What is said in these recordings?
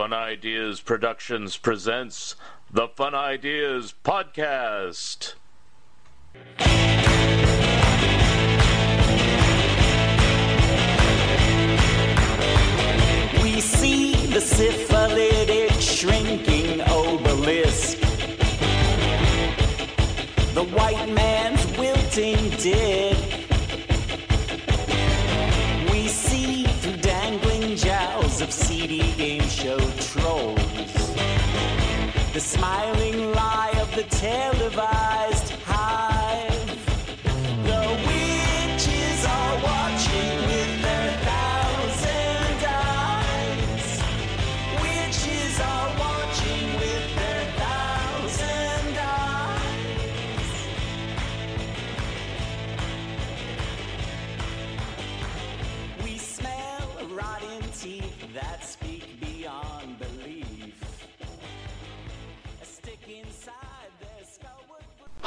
Fun Ideas Productions presents the Fun Ideas Podcast. We see the syphilitic shrinking obelisk. The white man's wilting dick. Seedy game show trolls. The smiling lie of the televised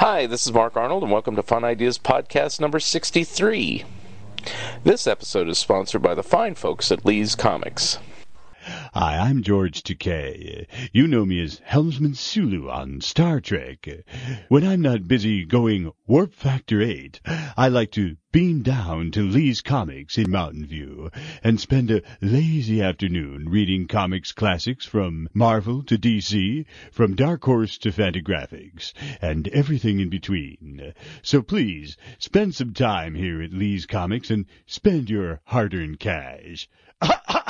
Hi, this is Mark Arnold, and welcome to Fun Ideas Podcast number 63. This episode is sponsored by the fine folks at Lee's Comics. Hi, I'm George Takei. You know me as Helmsman Sulu on Star Trek. When I'm not busy going Warp Factor 8, I like to beam down to Lee's Comics in Mountain View and spend a lazy afternoon reading comics classics from Marvel to DC, from Dark Horse to Fantagraphics, and everything in between. So please, spend some time here at Lee's Comics and spend your hard-earned cash.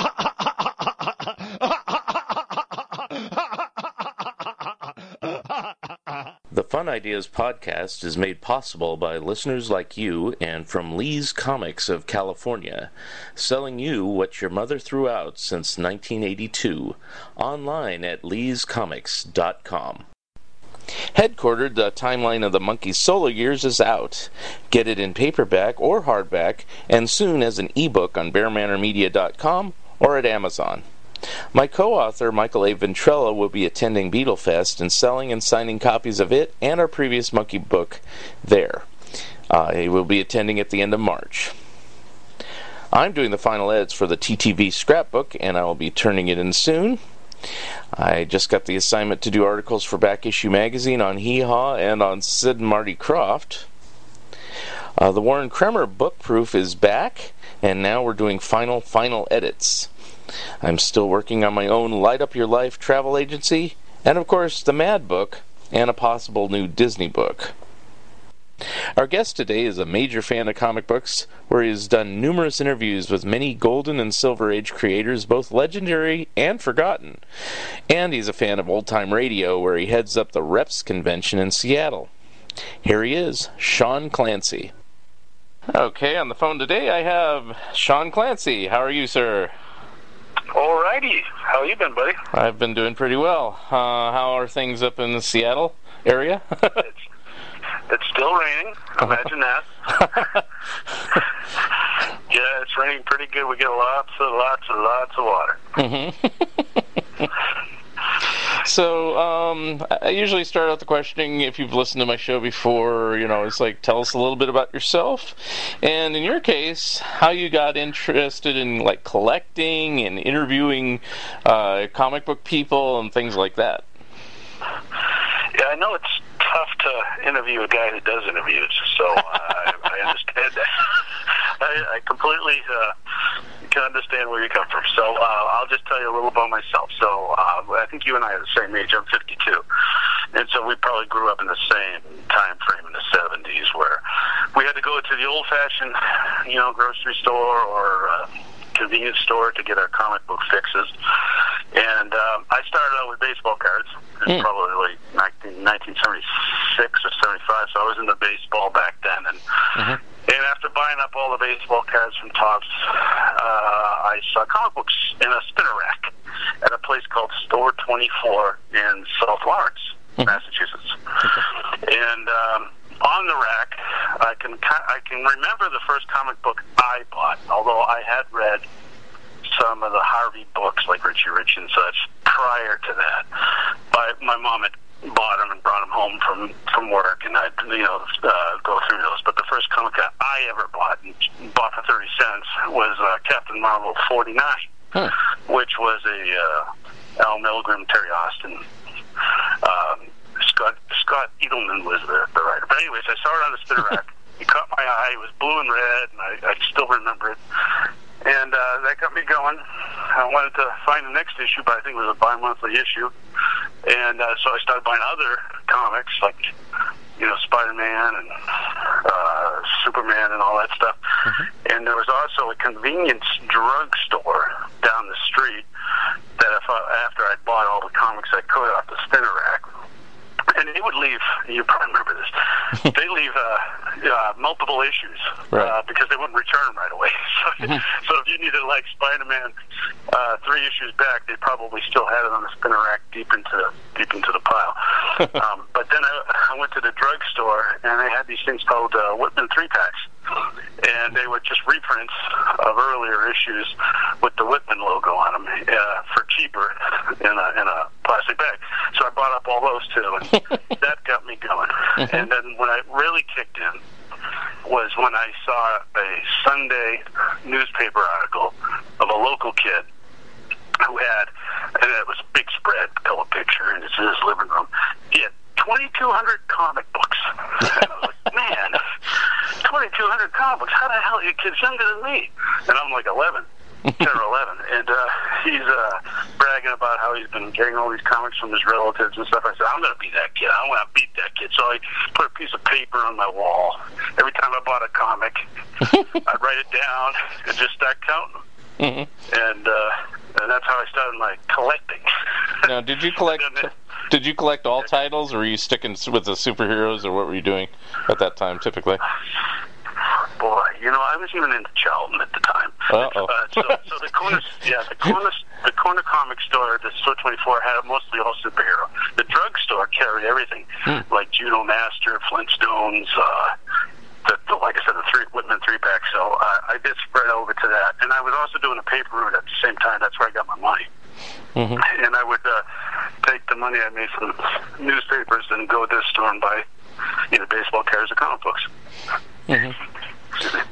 The Fun Ideas Podcast is made possible by listeners like you and from Lee's Comics of California, selling you what your mother threw out since 1982, online at leescomics.com. Headquartered, the timeline of the Monkees' solo years is out. Get it in paperback or hardback, and soon as an ebook on bearmanormedia.com or at Amazon. My co-author Michael A. Ventrella will be attending Beatlefest and selling and signing copies of it and our previous Monkey book there. Uh, he will be attending at the end of March. I'm doing the final edits for the TTV scrapbook, and I will be turning it in soon. I just got the assignment to do articles for Back Issue Magazine on Hee Haw and on Sid and Marty Krofft. Uh, the Warren Kremer book proof is back, and now we're doing final, final edits. I'm still working on my own Light Up Your Life travel agency, and of course, the Mad Book, and a possible new Disney book. Our guest today is a major fan of comic books, where he has done numerous interviews with many Golden and Silver Age creators, both legendary and forgotten. And he's a fan of old time radio, where he heads up the Reps convention in Seattle. Here he is, Sean Clancy. Okay, on the phone today I have Sean Clancy. How are you, sir? Alrighty, how you been, buddy? I've been doing pretty well. Uh, how are things up in the Seattle area? It's it's still raining. Imagine that. yeah, it's raining pretty good. We get lots and lots and lots of water. so, um, I usually start out the questioning if you've listened to my show before, you know, it's like tell us a little bit about yourself. And in your case, how you got interested in like collecting and interviewing uh, comic book people and things like that. Yeah, I know it's tough to interview a guy who does interviews, so uh, I, I understand that. I, I completely uh, can understand where you come from. So uh, I'll just tell you a little about myself. So uh, I think you and I are the same age. I'm 52, and so we probably grew up in the same time frame in the 70s, where we had to go to the old-fashioned, you know, grocery store or uh, convenience store to get our comic book fixes. And um, I started out with baseball cards. It was Mm. probably like 19, 1976 or 75, so I was into baseball back then. And Mhm. And after buying up all the baseball cards from Topps, uh, I saw comic books in a spinner rack at a place called Store 24 in South Lawrence, Mhm. Massachusetts. And um, on the rack, I can I can remember the first comic book I bought, although I had read some of the Harvey books like Richie Rich and such prior to that. But my mom had bought them and brought them home from from work, and I'd you know uh, go through those. But the first comic that I ever bought and bought for thirty cents was uh, Captain Marvel forty nine, Huh. which was a uh, Al Milgrom, Terry Austin. Um, Scott Scott Edelman was the, the writer. But anyways, I saw it on the spinner rack. It caught my eye. It was blue and red, and I, I still remember it. And uh, that got me going. I wanted to find the next issue, but I think it was a bi-monthly issue. And uh, so I started buying other comics, like you know Spider-Man and uh, Superman and all that stuff. And there was also a convenience drug store down the street that if I, after I'd bought all the comics I could off the spinner rack, and they would leave. You probably remember this. they leave uh, uh, multiple issues Right. uh, because they wouldn't return them right away. So, so if you needed like Spider-Man uh, three issues back, they probably still had it on the spinner rack deep into deep into the pile. um, but then I, I went to the drugstore and they had these things called uh, Whitman three packs, and they were just reprints of earlier issues with the Whitman logo on them uh, for cheaper in a in a plastic bag. So I bought up all those too, and that got me going. Uh-huh. And then when I really kicked in was when I saw a Sunday newspaper article of a local kid who had, and it was a big spread, color picture, and it's in his living room. He had 2,200 comic books. And I was like, man, 2,200 comic books. How the hell are you kids younger than me? And I'm like 11. 10 or 11. And uh, he's uh, bragging about how he's been getting all these comics from his relatives and stuff. I said, I'm going to be that kid. I want to beat that kid. So I put a piece of paper on my wall. Every time I bought a comic, I'd write it down and just start counting. Mhm. And, uh, and that's how I started my collecting. Now, did you collect? Then- Did you collect all titles, or were you sticking with the superheroes, or what were you doing at that time, typically? Boy, you know, I was even into Charlton at the time. Uh-oh. Uh, so, so the corner, yeah, the corner, the corner comic store, the store twenty four had mostly all superhero. The drugstore carried everything, like Judomaster, Flintstones. Uh, the, the, like I said, the three Whitman three pack. So uh, I did spread over to that, and I was also doing a paper route at the same time. That's where I got my money. Mhm. And I would uh, take the money I made from newspapers and go to the store and buy either baseball cards or comic books. Mhm.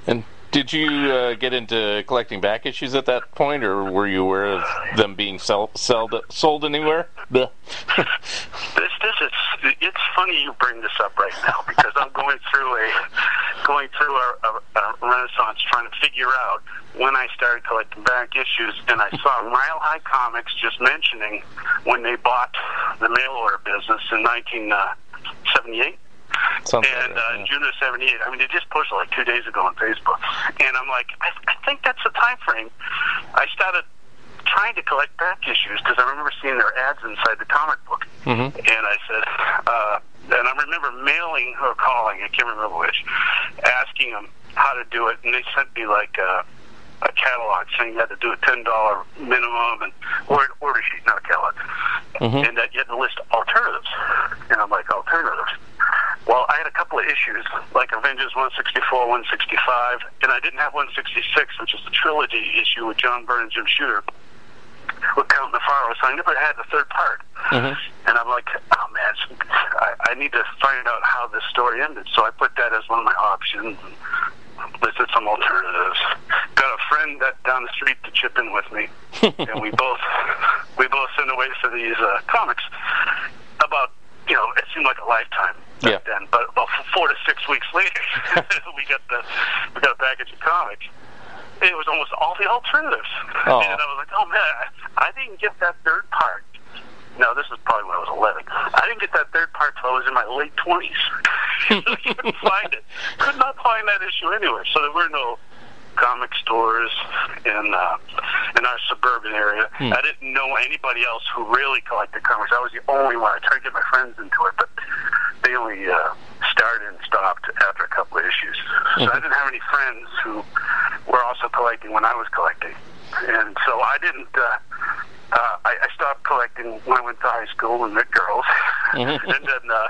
And did you uh, get into collecting back issues at that point, or were you aware of them being sell, sold sold anywhere? This, this is, it's funny you bring this up right now because I'm going through a, going through a, a, a renaissance trying to figure out when I started collecting back issues, and I saw Mile High Comics just mentioning when they bought the mail order business in 1978. Something And like that, uh, yeah. June of '78. I mean, they just posted like two days ago on Facebook, and I'm like, I, I think that's the time frame. I started trying to collect back issues because I remember seeing their ads inside the comic book, Mhm. and I said, uh, and I remember mailing or calling, I can't remember which, asking them how to do it, and they sent me like. Uh, a catalog saying you had to do a ten dollar minimum and or order sheet, not a catalog, Mhm. and that you had to list alternatives. And I'm like alternatives. Well, I had a couple of issues, like Avengers 164, 165, and I didn't have 166, which is the trilogy issue with John Byrne and Jim Shooter with Count Nefaria, so I never had the third part. Mhm. And I'm like, oh man, I, I need to find out how this story ended. So I put that as one of my options. Listed some alternatives. Got a friend that down the street to chip in with me, and we both we both sent away for these uh, comics. About you know, it seemed like a lifetime back Yeah. then, but about four to six weeks later, we got the we got a package of comics. It was almost all the alternatives, Oh. and I was like, oh man, I, I didn't get that third part. No, this is probably when I was 11. I didn't get that third part till I was in my late 20s. I couldn't find it. Could not find that issue anywhere. So there were no comic stores in uh, in our suburban area. I didn't know anybody else who really collected comics. I was the only one. I tried to get my friends into it, but they only uh, started and stopped after a couple of issues. So I didn't have any friends who were also collecting when I was collecting, and so I didn't. Uh, uh, I, I stopped collecting when I went to high school and met girls, and then uh,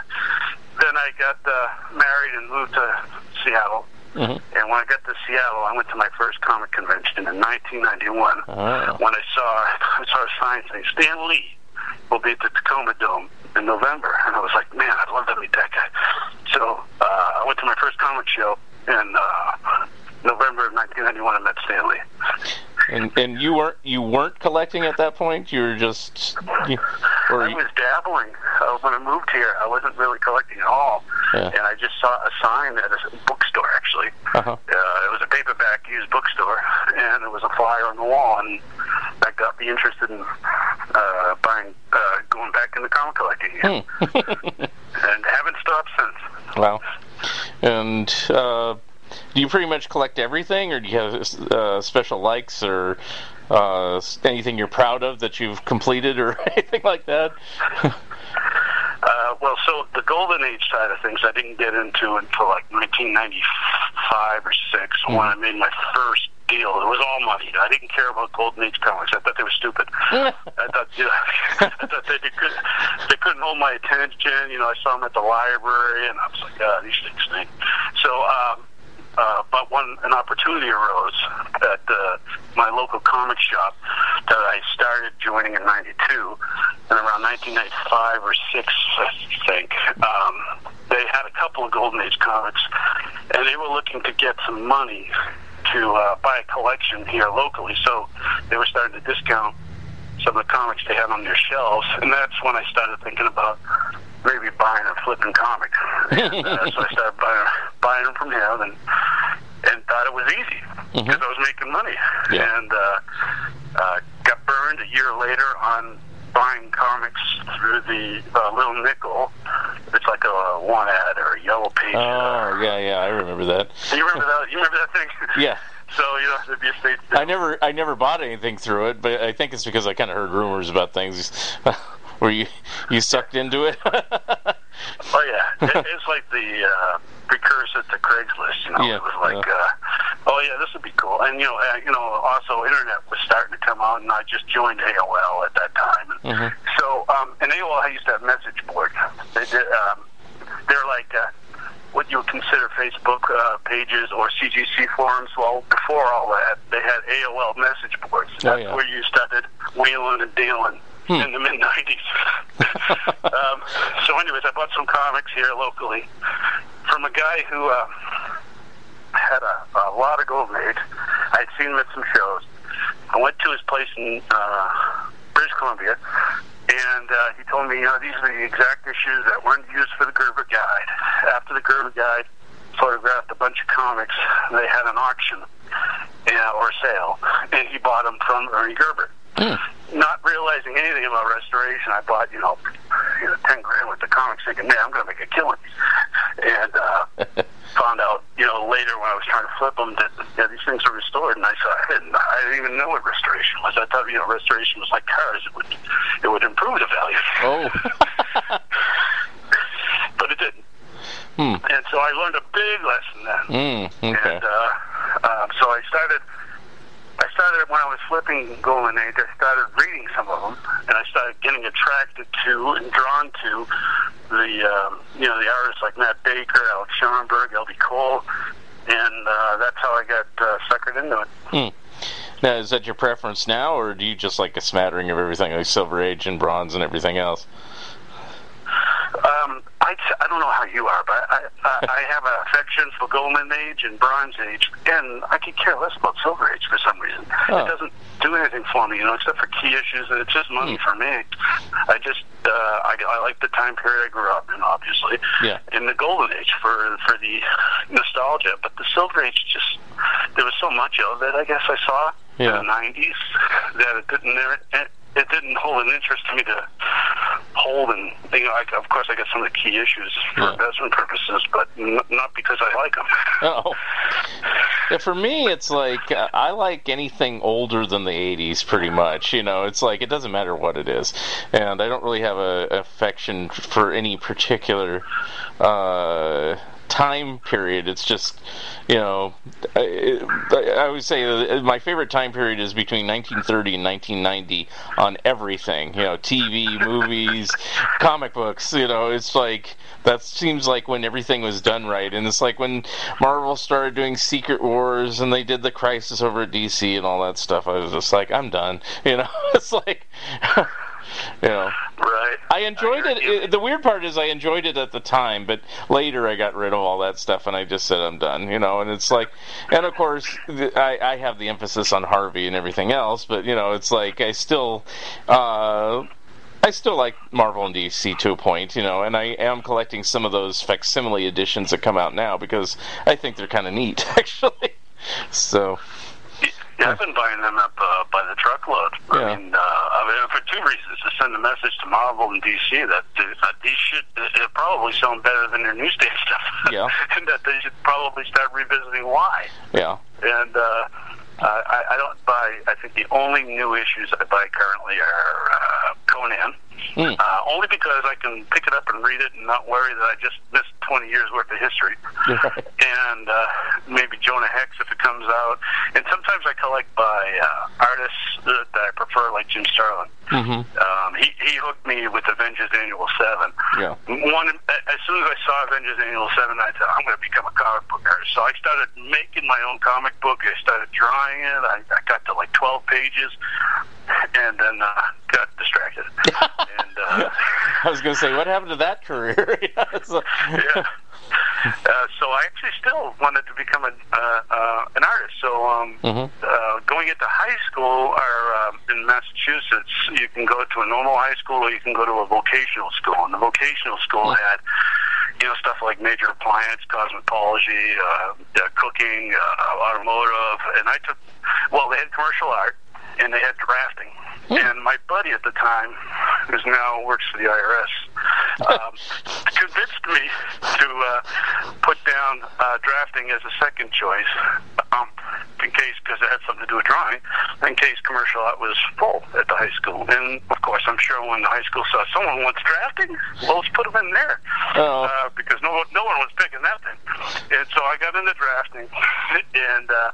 then I got uh, married and moved to Seattle. Mhm. And when I got to Seattle, I went to my first comic convention in 1991 Oh. when I saw I saw a sign saying Stan Lee will be at the Tacoma Dome in November, and I was like, man, I'd love to meet that guy. So uh, I went to my first comic show in uh, November of 1991 and met Stan Lee. And and you weren't you weren't collecting at that point. You were just, you, or I was dabbling uh, when I moved here. I wasn't really collecting at all, Yeah. and I just saw a sign at a bookstore. Actually, uh-huh. uh, it was a paperback used bookstore, and it was a flyer on the wall, and that got me interested in uh, buying, uh, going back into comic collecting, again. Hmm. and haven't stopped since. Wow. And uh, do you pretty much collect everything, or do you have uh, special likes or uh, anything you're proud of that you've completed, or anything like that? Uh, well, so the golden age side of things, I didn't get into until like 1995 or six when I made my first deal. It was all money. I didn't care about golden age comics. I thought they were stupid. I thought, you know, I thought they, they, could, they couldn't hold my attention. You know, I saw them at the library, and I was like, ah, these things stink. So, um, uh, but when an opportunity arose at uh, my local comic shop that I started joining in '92, and around 1995 or six, I think, um, they had a couple of Golden Age comics, and they were looking to get some money to uh, buy a collection here locally. So they were starting to discount some of the comics they had on their shelves, and that's when I started thinking about maybe buying or flipping comics. And, uh, so I started buying, buying them from him, and and thought it was easy because I was making money, Yeah. and uh, uh, got burned a year later on buying comics through the uh, Little Nickel. It's like a one ad or a yellow page. Oh, yeah, yeah, I remember that. You remember that? You remember that thing? Yeah. So you know, there'd be a state. I never, I never bought anything through it, but I think it's because I kind of heard rumors about things where you you sucked into it. Oh yeah, it, it's like the uh, precursor to Craigslist. You know, Yeah, it was like, yeah. uh, oh yeah, this would be cool. And you know, uh, you know, also internet was starting to come out, and I just joined AOL at that time. And Mhm. So, um, and AOL I used to have message boards. They did. Um, they're like. Uh, what you would consider Facebook uh, pages or CGC forums. Well, before all that, they had AOL message boards. Oh, That's yeah. where you started wheeling and dealing Hmm. in the mid '90s. um, so, anyways, I bought some comics here locally from a guy who uh, had a, a lot of Golden Age. I'd seen him at some shows. I went to his place in uh, British Columbia, and uh, he told me, you know, these are the exact issues that weren't used for the Gerber Guide. After the Gerber Guide photographed a bunch of comics, they had an auction uh, or sale, and he bought them from Ernie Gerber. Not realizing anything about restoration, I bought, you know, you know, ten grand worth of comics, thinking, man, I'm going to make a killing. And uh, found out, you know, later when I was trying to flip them that yeah, these things are restored, and I saw I didn't, I didn't even know what restoration was. I thought, you know, restoration was like cars; it would it would improve the value. oh. but it didn't. Hmm. And so I learned a big lesson then. Mm, okay. And uh, uh, so I started. I started when I was flipping Golden Age. I started reading some of them, and I started getting attracted to and drawn to the um, you know the artists like Matt Baker, Alex Schomburg, L.B. Cole, and uh, that's how I got uh, suckered into it. Hmm. Now, is that your preference now, or do you just like a smattering of everything, like Silver Age and Bronze and everything else? Um, I, I don't know how you are, but I, I, I have an affection for Golden Age and Bronze Age, and I could care less about Silver Age for some reason. Oh. It doesn't do anything for me, you know, except for key issues, and it's just money for me. I just, uh, I, I like the time period I grew up in, obviously, Yeah. in the Golden Age for for the nostalgia, but the Silver Age just there was so much of it. I guess I saw Yeah. in the '90s that it didn't. It, it didn't hold an interest to me to hold, and you know, I, of course, I got some of the key issues for Yeah. investment purposes, but n- not because I like them. Oh. Yeah, for me, it's like uh, I like anything older than the '80s, pretty much. You know, it's like it doesn't matter what it is, and I don't really have a affection for any particular uh, time period. It's just, you know, I, I would say my favorite time period is between 1930 and 1990 on everything. You know, TV, movies, comic books. You know, it's like that seems like when everything was done right, and it's like when Marvel started doing Secret Wars and they did the Crisis over at DC and all that stuff. I was just like, I'm done. You know, it's like. you know. Right. I enjoyed I it. it. The weird part is I enjoyed it at the time, but later I got rid of all that stuff and I just said I'm done, you know. And it's like, and of course I, I have the emphasis on Harvey and everything else, but you know, it's like I still. Uh, I still like Marvel and DC to a point, you know, and I am collecting some of those facsimile editions that come out now because I think they're kind of neat, actually. So, Yeah, I've been buying them up uh, by the truckload. Yeah. I mean, uh, I mean, for two reasons: to send a message to Marvel and DC that uh, these should uh, probably sound better than their newsstand stuff. Yeah. and that they should probably start revisiting why. yeah. And uh, I, I don't buy. I think the only new issues I buy currently are uh, Conan. Hmm. Uh, only because I can pick it up and read it and not worry that I just missed 20 years worth of history. And uh, maybe Jonah Hex if it comes out. And sometimes I collect by uh, artists that, that I prefer, like Jim Starlin. hmm Um, he, he hooked me with Avengers Annual 7. Yeah. One, as soon as I saw Avengers Annual 7, I said, I'm going to become a comic book artist. So I started making my own comic book. I started drawing it. I, I got to like 12 pages and then uh, got distracted. and uh, I was going to say, what happened to that career? Yeah, so- yeah. Uh, so I actually still wanted to become a, uh, uh, an artist. So um, Mhm. uh, going into high school or um, in Massachusetts, you can go to a normal high school or you can go to a vocational school. And the vocational school had, you know, stuff like major appliance, cosmetology, uh, uh, cooking, uh, automotive, and I took. Well, they had commercial art and they had drafting. And my buddy at the time, who's now works for the IRS, um, convinced me to uh, put down uh, drafting as a second choice, um, in case because it had something to do with drawing, in case commercial art was full at the high school. And of course, I'm sure when the high school saw someone wants drafting, well, let's put them in there Oh. uh, because no no one was picking that thing. And so I got into drafting, and. Uh,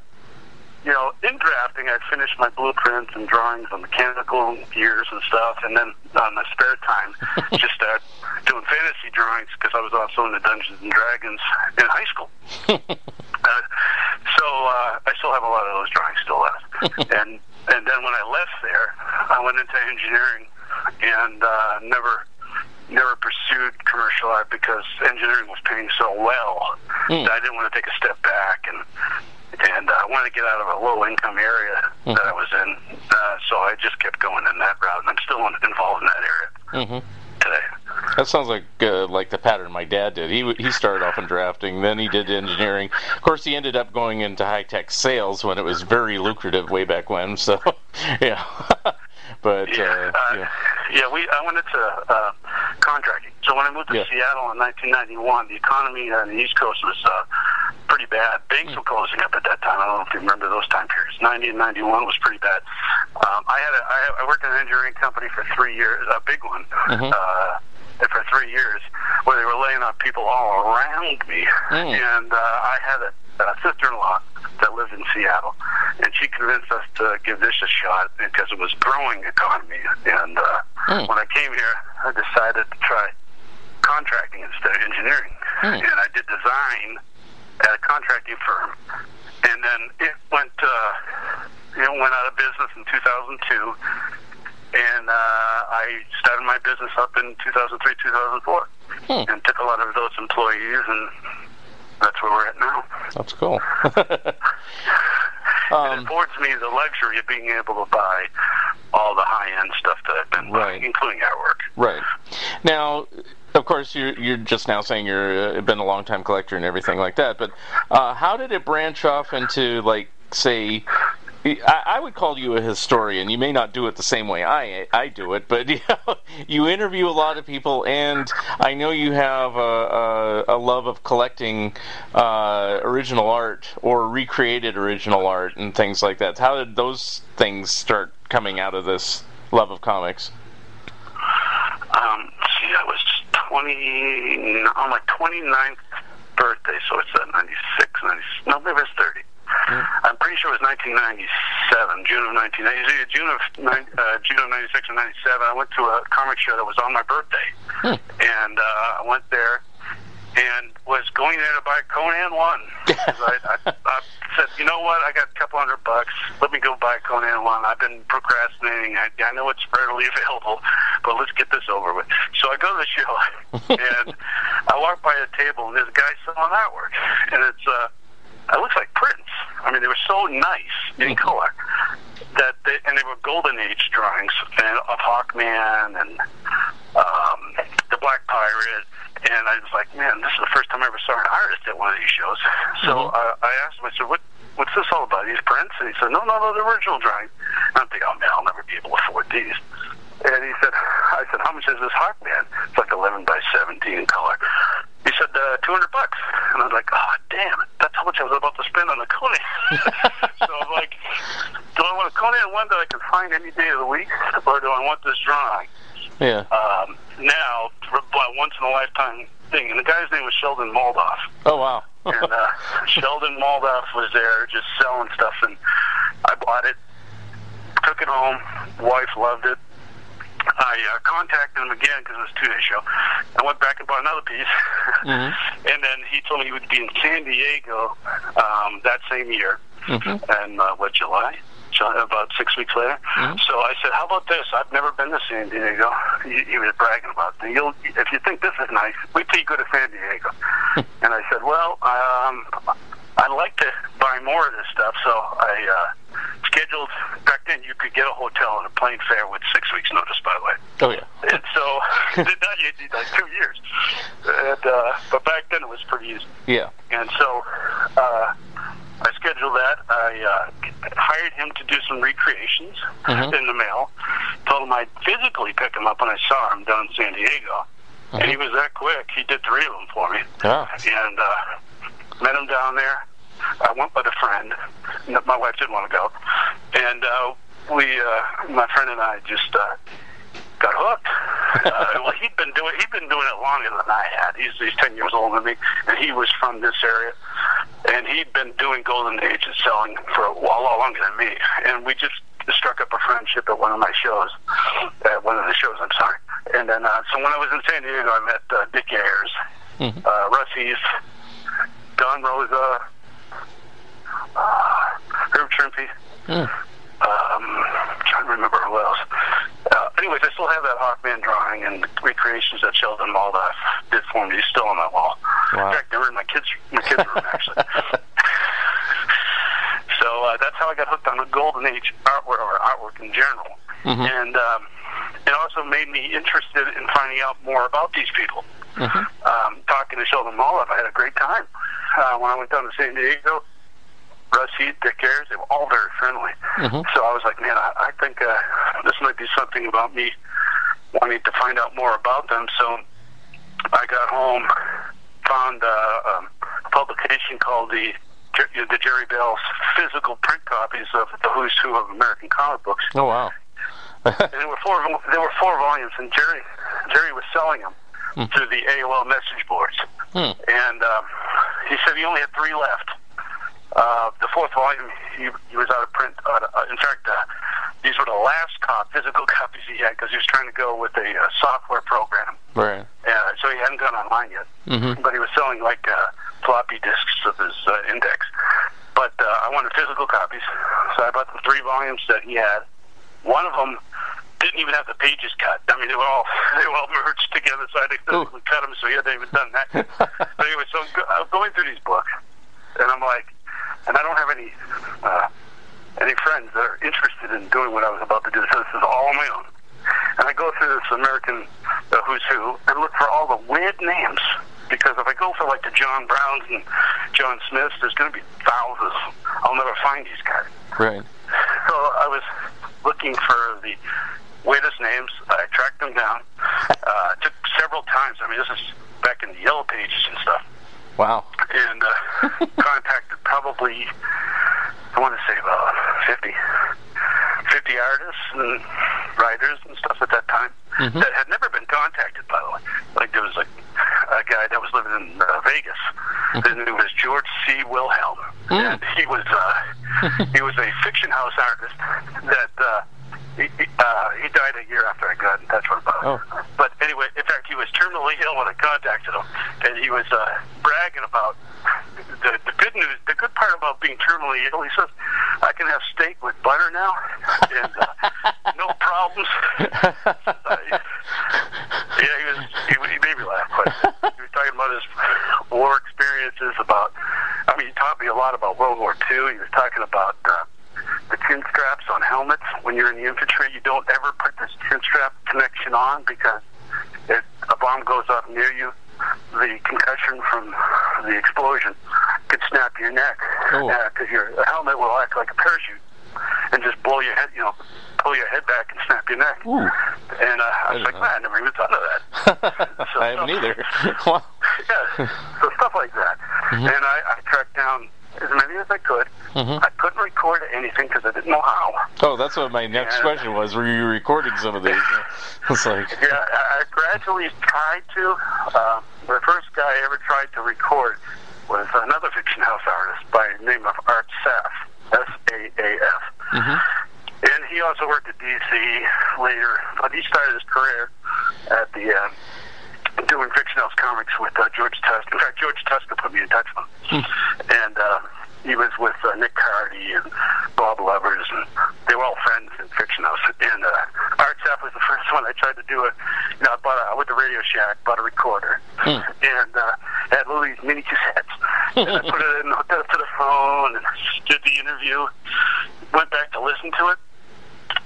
you know, in drafting, I finished my blueprints and drawings on mechanical gears and stuff, and then on my spare time, just start doing fantasy drawings because I was also into Dungeons and Dragons in high school. uh, so uh, I still have a lot of those drawings still left. and and then when I left there, I went into engineering and uh, never never pursued commercial art because engineering was paying so well that I didn't want to take a step back and uh, wanted to get out of a low income area that I was in. Uh, so I just kept going in that route, and I'm still involved in that area Mhm. today. That sounds like uh, like the pattern my dad did. He he started off in drafting, then he did engineering. Of course, he ended up going into high tech sales when it was very lucrative way back when. So, yeah. but Yeah, uh, uh, yeah. yeah. We I went into uh, contracting. So when I moved to Yeah. Seattle in 1991, the economy on the East Coast was uh, pretty bad. Banks Hmm. were closing up at that time. I don't know if you remember those time periods. 90 and 91 was pretty bad. Um, I had a, I, I worked in an engineering company for three years, a big one. Mhm. Uh, for three years, where they were laying off people all around me, Mm. and uh, I had a, a sister-in-law that lived in Seattle, and she convinced us to give this a shot because it was growing economy. And uh, Mm. when I came here, I decided to try contracting instead of engineering, Mm. and I did design at a contracting firm, and then it went uh, it went out of business in 2002. And uh, I started my business up in 2003, 2004, Hmm. and took a lot of those employees, and that's where we're at now. That's cool. it um, affords me the luxury of being able to buy all the high-end stuff that I've been Right. buying, including artwork. right now, of course, you're you're just now saying you're uh, been a long time collector and everything like that. But uh, how did it branch off into like say? I, would call you a historian. You may not do it the same way I I do it, but you, know, you interview a lot of people, and I know you have a, a, a love of collecting uh, original art or recreated original art and things like that. How did those things start coming out of this love of comics? Um, see, I was 20, on my 29th birthday, so it's uh, 96, 90, no, maybe it's 30. I'm pretty sure it was 1997, June of 1990, June of uh, June of 96 or 97. I went to a comic show that was on my birthday, and uh, I went there. And was going there to buy Conan One. I, I, I said, you know what? I got a couple hundred bucks. Let me go buy Conan One. I've been procrastinating. I, I know it's readily available, but let's get this over with. So I go to the show, and I walk by a table, and there's a guy selling artwork, and it's uh, it looks like prints. I mean, they were so nice in color that they, and they were golden age drawings and of Hawkman and um, the Black Pirate. And I was like, man, this is the first time I ever saw an artist at one of these shows. So uh, I asked him, I said, what, what's this all about? These prints? And he said, no, no, no, the original drawings. And I'm thinking, oh man, I'll never be able to afford these. And he said, I said, how much is this Hawkman? It's like 11 by 17 color. He said, uh, 200 bucks. And I was like, oh, damn it. That's how much I was about to spend on a Conan. so I'm like, do I want a Conan one that I can find any day of the week? Or do I want this drawing? Yeah. Um, now, once in a lifetime thing. And the guy's name was Sheldon Moldoff Oh wow. and uh, Sheldon Moldoff was there just selling stuff, and I bought it, took it home. Wife loved it. I uh, contacted him again because it was a two-day show. I went back and bought another piece, Mhm. and then he told me he would be in San Uh, uh, these were the last cop, physical copies he had because he was trying to go with a uh, software program. Right. Uh, so he hadn't gone online yet. Mhm. But he was selling like uh, floppy disks of his uh, index. But uh, I wanted physical copies, so I bought the three volumes that he had. One of them didn't even have the pages cut. I mean, they were all they were all merged together, so I had to physically cut them. So he hadn't even done that. but anyway, so I'm go- I'm going through these books, and I'm like, and I don't have any uh, any friends that are interested in doing what I was about to do. So this is all on my own. And I go through this American uh, Who's Who and look for all the weird names. Because if I go for like the John Browns and John Smiths, there's going to be thousands. I'll never find these guys. Right. So I was looking for the weirdest names. I tracked them down. Uh, it took several times. I mean, this is back in the yellow pages and stuff. Wow. And uh, contacted probably, I want to say about 50, 50 artists and writers and stuff at that time Mhm. that had never been contacted, by the way. Like there was like a guy that was living in uh, Vegas. His name was George C. Wilhelm, Mm. and he was uh, he was a fiction house artist that uh, he, he, uh, he died a year after I got in touch with him. Oh. But anyway, in fact, he was terminally ill when I contacted him, and he was uh, bragging about the, the good news, the good part about being terminally ill. He says, I can have steak with butter now, and uh, no problems. Uh, yeah, he was. He, he made me laugh. But he was talking about his war experiences. About, I mean, he taught me a lot about World War II. He was talking about. Uh, the chin straps on helmets when you're in the infantry. You don't ever put this chin strap connection on because if a bomb goes off near you, the concussion from the explosion could snap your neck Oh. because your helmet will act like a parachute and just blow your head, you know, pull your head back and snap your neck. Ooh. And uh, I was like, know. man, I never even thought of that. So I haven't either. Yeah, so stuff like that. And I, I tracked down as many as I could. Mhm. I couldn't record anything because I didn't know how. Oh, that's what my next Yeah. question was. Were you recording some of these? It's like, Yeah, I, I gradually tried to. Uh, the first guy I ever tried to record was another fiction house artist by the name of Art Saaf, S-A-A-F. Mhm. And he also worked at DC later, but he started his career at the uh, doing fiction house comics with uh, George Tuska. In fact, George Tuska put me in touch with him. And uh, he was with uh, Nick Cardy and Bob Lubbers, and they were all friends in Fiction House. And uh, Art Saaf was the first one I tried to do it. You know, I bought a, with the Radio Shack, bought a recorder, Hmm. and uh, had all these mini cassettes. and I put it in hooked it up to the phone and did the interview. Went back to listen to it.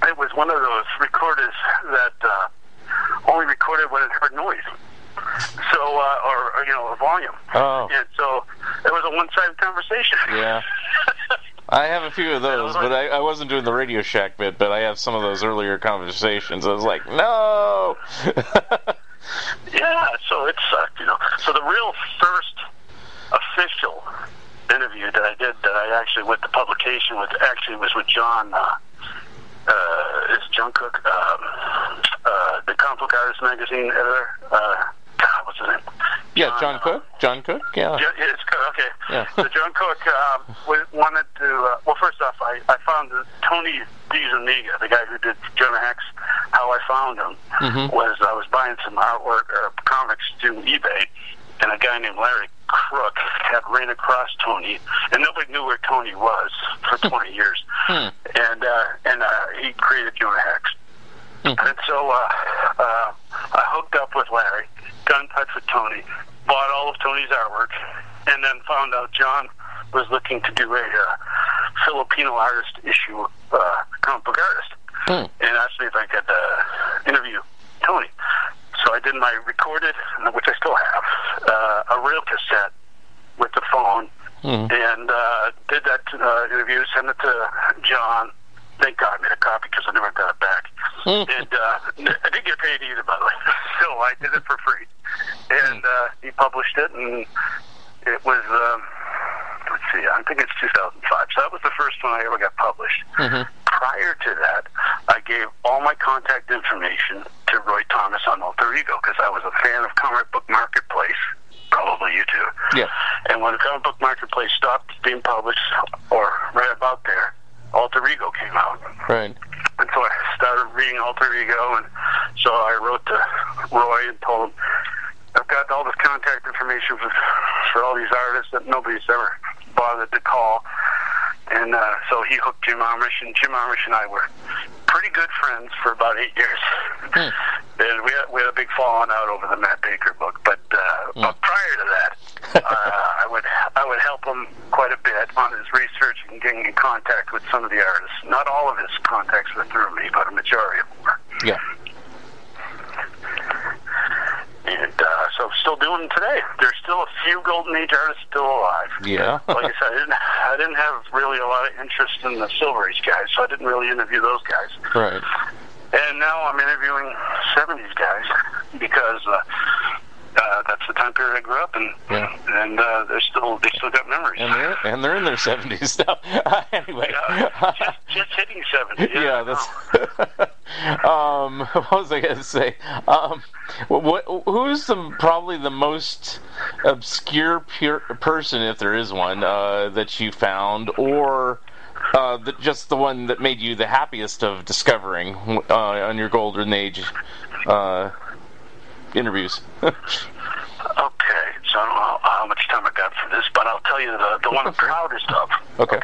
It was one of those recorders that uh, only recorded when it heard noise. So, uh, or, or you know, a volume. Oh. And so it was a one-sided conversation. Yeah. I have a few of those, but I, I wasn't doing the Radio Shack bit, but I have some of those earlier conversations. I was like, no! Yeah, so it sucked, you know. So the real first official interview that I did, that I actually went to publication with, actually was with John. Uh, uh, is John Cooke, um, uh, the Book Artist magazine editor? Uh, what's his name? yeah, John Cooke? John Cooke? Yeah. Yeah, it's Cooke. Okay. Yeah. so John Cooke um, wanted to. Uh, well, first off, I, I found Tony DeZuniga, the guy who did Jonah Hex. How I found him Mhm. was I was buying some artwork or comics to eBay, and a guy named Larry Crook had ran across Tony, and nobody knew where Tony was for 20 years, Hmm. and uh, and uh, he created Jonah Hex. Mhm. And so uh, uh, I hooked up with Larry, got in touch with Tony, bought all of Tony's artwork, and then found out John was looking to do a uh, Filipino artist issue, uh, comic book artist, Hmm. and asked me if I could uh, interview Tony. So I did my recorded, which I still have, uh, a real cassette with the phone, Mhm. and uh, did that uh, interview, sent it to John. Thank God I made a copy because I never got it back. Hmm. and uh, I didn't get paid either, by the way. so I did it for free. And uh, he published it, and it was, um, let's see, I think it's 2005. So that was the first one I ever got published. Mhm. Prior to that, I gave all my contact information to Roy Thomas on Alter Ego because I was a fan of Comic Book Marketplace. Probably you too. Yeah. And when Comic Book Marketplace stopped being published, or right about there, Alter Ego came out. Right. And so I started reading Alter Ego, and so I wrote to Roy and told him, I've got all this contact information for, for all these artists that nobody's ever bothered to call. And uh, so he hooked Jim Amash, and Jim Amash and I were pretty good friends for about eight years. Hmm. And we had, we had a big falling out over the Matt Baker book. But, uh, but prior to that, uh, I would I would help him quite a bit on his research and getting in contact with some of the artists. Not all of his contacts were through me, but a majority of them were. Yeah. And uh, so still doing them today. There's still a few Golden Age artists still alive. Yeah. like I said, I didn't, I didn't have really a lot of interest in the Silver Age guys, so I didn't really interview those guys. right. And now I'm interviewing 70s guys because uh, time period I grew up in, Yeah. and uh, they're still they still got memories. And they're and they're in their seventies now. anyway. Yeah, just, just hitting 70. yeah, that's. um, what was I going to say? Um, what, who's the probably the most obscure pure person, if there is one, uh, that you found, or uh, the, just the one that made you the happiest of discovering uh, on your golden age uh, interviews? Okay, so I don't know how, how much time I got for this, but I'll tell you the, the one I'm proudest of. Okay.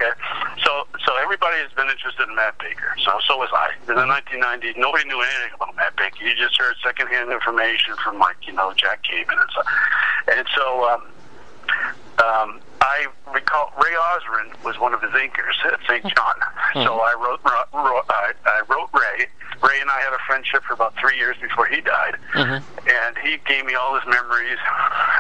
So, so everybody has been interested in Matt Baker. So, so was I. In the 1990s, nobody knew anything about Matt Baker. You just heard secondhand information from like, you know, Jack Caven and so. And so, um, um, I recall Ray Osrin was one of his inkers at St. John. So I wrote, wrote I, I wrote Ray. Ray and I had a friendship for about three years before he died, and he gave me all his memories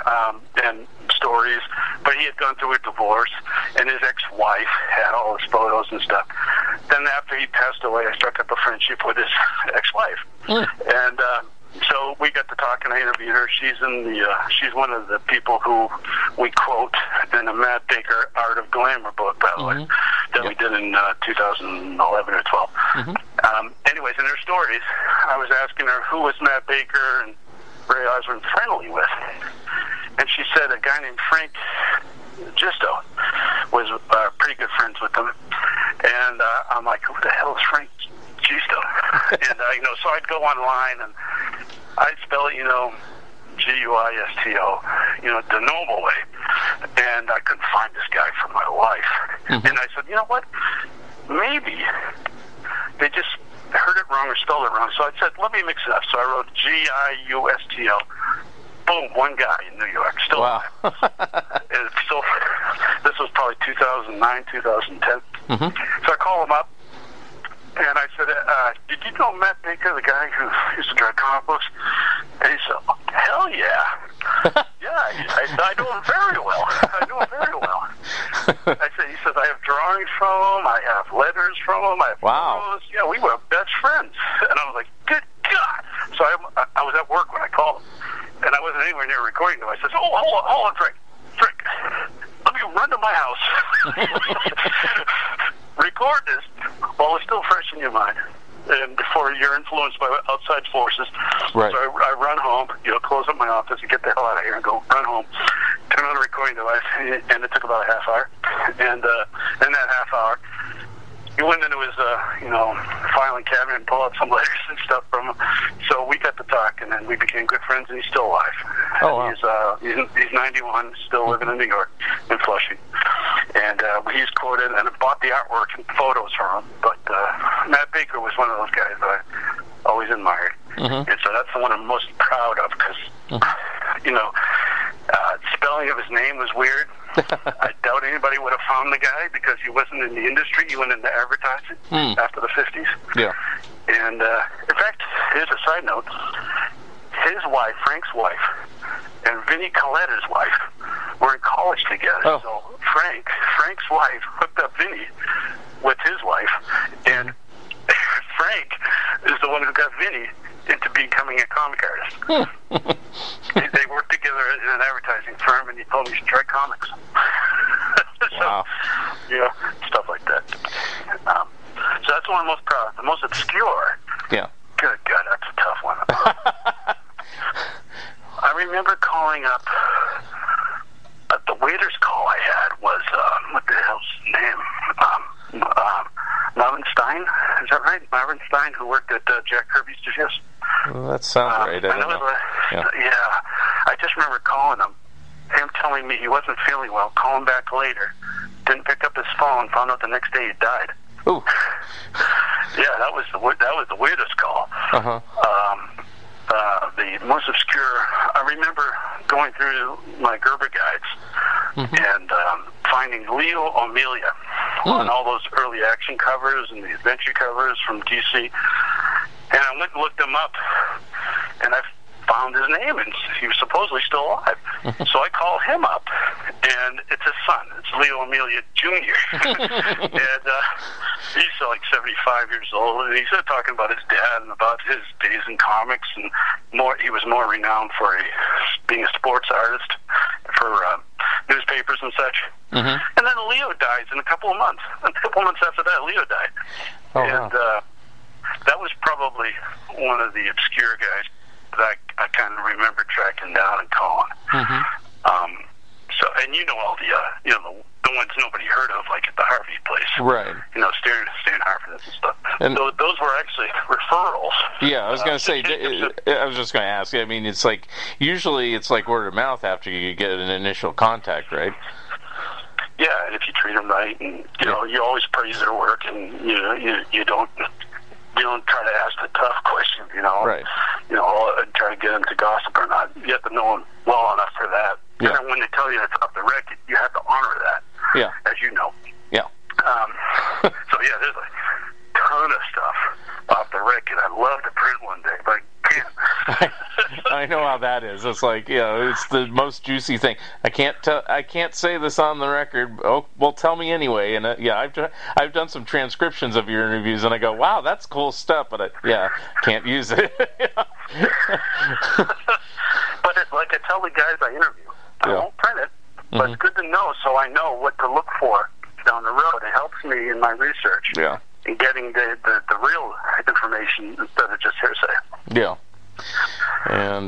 um, and stories. But he had gone through a divorce, and his ex-wife had all his photos and stuff. Then after he passed away, I struck up a friendship with his ex-wife, and. Uh, so we got to talk and I interviewed her. She's in the uh, she's one of the people who we quote in the Matt Baker Art of Glamour book, by the way, that we did in uh, 2011 or 12. Um, anyways, in her stories, I was asking her who was Matt Baker and Ray Osrin friendly with, and she said a guy named Frank Giusto was uh, pretty good friends with them. And uh, I'm like, who the hell is Frank Giusto? and uh, you know, so I'd go online and I'd spell it, you know, G-U-I-S-T-O, you know, the normal way. And I couldn't find this guy for my life. And I said, you know what? Maybe they just heard it wrong or spelled it wrong. So I said, let me mix it up. So I wrote G-I-U-S-T-O. Boom, one guy in New York. Still Wow. and still, this was probably 2009, 2010. So I call him up, and I said, uh, "Did you know Matt Baker, the guy who used to draw comic books?" And he said, "Oh, "Hell yeah, yeah, I, I know him very well. I know him very well." I said, "He says I have drawings from him. I have letters from him. I have Wow. photos. Yeah, we were best friends." And I was like, "Good God!" So I, I was at work when I called him, and I wasn't anywhere near recording him. I said, "Oh, hold on, hold on, Frank, Frank, let me run to my house." record this while it's still fresh in your mind and before you're influenced by outside forces. Right. So I, I run home, you know, close up my office and get the hell out of here and go run home, turn on the recording device, and it took about a half hour. And uh, in that half hour, he went into his, uh, you know, filing cabinet and pulled out some letters and stuff from him. So we got to talk, and then we became good friends, and he's still alive. Oh, wow. He's, uh, he's, he's 91, still living in New York, in Flushing. And uh, he's quoted, and I bought the artwork and photos from him. But uh, Matt Baker was one of those guys that I always admired. And so that's the one I'm most proud of, because, you know, uh, spelling of his name was weird. I doubt anybody would have found the guy because he wasn't in the industry. He went into advertising after the 50s. Yeah. And uh, in fact, here's a side note: his wife, Frank's wife, and Vinnie Colletta's wife were in college together. Oh. So Frank, Frank's wife, hooked up Vinny with his wife, and Frank is the one who got Vinny into becoming a comic artist. they, they worked together in an advertising firm, and he told me he should try comics. so, Wow. yeah, stuff like that. Um, so that's the one I'm most proud of. The most obscure. Yeah. Good God, that's a tough one. I remember calling up. Waiter's call I had was um, what the hell's his name? Um, um, Marvin Stein. Is that right? Marvin Stein, who worked at uh, Jack Kirby's. Well, that sounds Uh, right. I don't know Yeah. yeah. I just remember calling him. Him telling me he wasn't feeling well. Calling back later. Didn't pick up his phone. Found out the next day he died. Ooh. Yeah, that was the that was the weirdest call. Uh huh. Um, uh, the most obscure. I remember going through my Gerber guides and um, finding Leo O'Mealia on all those early action covers and the adventure covers from DC. And I went and looked them up, and I found his name, and he was supposedly still alive. so I called him up, and it's his son. It's Leo O'Mealia Jr. and uh, he's like 75 years old, and he's uh, talking about his dad and about his days in comics, and more. He was more renowned for a, being a sports artist for uh, newspapers and such. Mm-hmm. And then Leo dies in a couple of months. A couple of months after that, Leo died. Oh, and wow. uh, that was probably one of the obscure guys that I, I kind of remember tracking down and calling. Mm-hmm. Um, so, and you know all the, uh, you know, the, the ones nobody heard of, like at the Harvey place. Right. You know, Stan, Stan Harvey and stuff. And- so those were actually referrals. Yeah, I was Uh, gonna say. to- d- I was just gonna ask. I mean, it's like usually it's like word of mouth after you get an initial contact, right? Yeah, and if you treat them right, and you know, you always praise their work, and you know, you you don't you don't try to ask the tough question, you know, Right. You know, and try to get them to gossip or not. You have to know them well enough for that. Yeah. And when they tell you it's off the record, you have to honor that, Yeah. as you know. Yeah. Um, so yeah, there's a ton of stuff off the record. I'd love to print one day, but I can't. I know how that is. It's like you know, it's the most juicy thing. I can't tell. I can't say this on the record. Oh, well, tell me anyway. And uh, yeah, I've done, I've done some transcriptions of your interviews, and I go, wow, that's cool stuff. But I, yeah, can't use it. but it, like I tell the guys I interview, I Yeah. won't print it, but it's good to know so I know what to look for down the road. It helps me in my research yeah. in getting the, the, the real information instead of just hearsay. Yeah.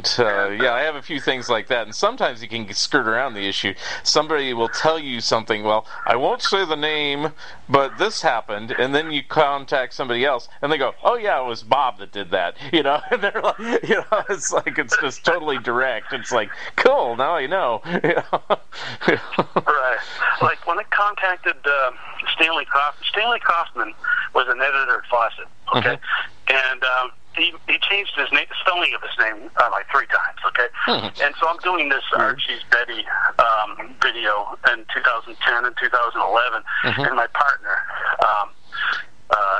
And uh, yeah, I have a few things like that, and sometimes you can skirt around the issue. Somebody will tell you something. Well, I won't say the name, but this happened, and then you contact somebody else, and they go, "Oh yeah, it was Bob that did that." You know, and they're like, you know, it's like it's just totally direct. It's like, cool, now I know. You know? Right. Like when I contacted uh, Stanley Kauffmann, Stanley Kauffmann was an editor at Fawcett, okay? And um, he, he changed his name, spelling of his name uh, like three times, okay? And so I'm doing this Archie's Betty um, video in 2010 and 2011, and my partner um, uh,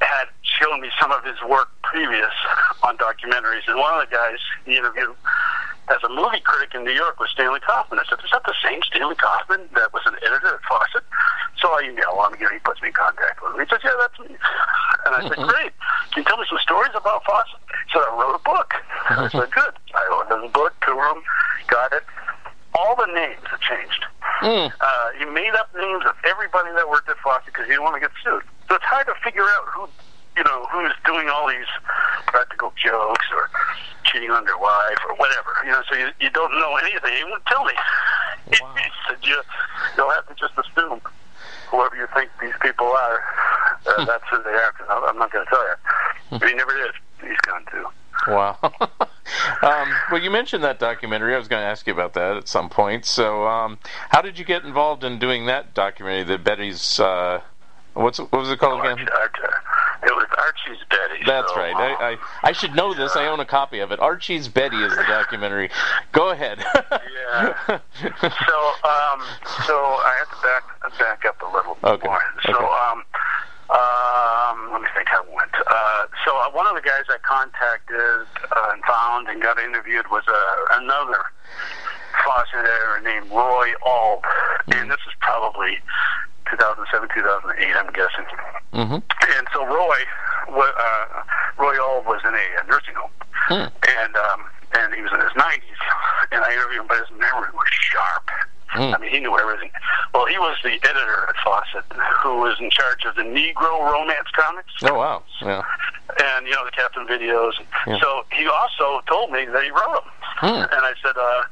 had shown me some of his work previous on documentaries. And one of the guys he interviewed as a movie critic in New York was Stanley Kauffmann. I said, "Is that the same Stanley Kauffmann that was an editor at Fawcett?" So I email him again. He puts me in contact with him. He says, "Yeah, that's me." And I said, "Great. Can you tell me some stories about Fawcett?" He said, "I wrote a book." I said, "Good. I wrote a book, toured him, got it." All the names have changed. Mm. Uh, he made up names of everybody that worked at Fawcett because he didn't want to get sued. So it's hard to figure out who, you know, who's doing all these practical jokes or cheating on their wife or whatever. You know, so you, you don't know anything. Tell me. Wow. you, you'll have to just assume whoever you think these people are, uh, that's who they are. Cause I'm I'm not going to tell you. But he never did. He's gone too. Wow. um, well, you mentioned that documentary. I was going to ask you about that at some point. So, um, how did you get involved in doing that documentary? The Betty's. Uh, what's what was it called again? Arch- Arch- it was Archie's Betty. That's so, right. uh, I, I I should know this. I own a copy of it. Archie's Betty is the documentary. Go ahead. Yeah. so, um, so I have to back back up a little Okay, more. So, okay. um, um, let me think how it went. Uh, so uh, one of the guys I contacted uh, and found and got interviewed was uh, another Fawcett editor named Roy Ald, and this is probably 2007, 2008, I'm guessing. hmm And so Roy, uh, Roy Ald was in a, nursing home, Hmm. and um, and he was in his 90s. And I interviewed him, but his memory was sharp. Hmm. I mean, he knew everything. Well, he was the editor at Fawcett, who was in charge of the Negro romance comics, Oh wow. Yeah. and you know the Captain videos. Yeah. So he also told me that he wrote them, Hmm. and I said, uh,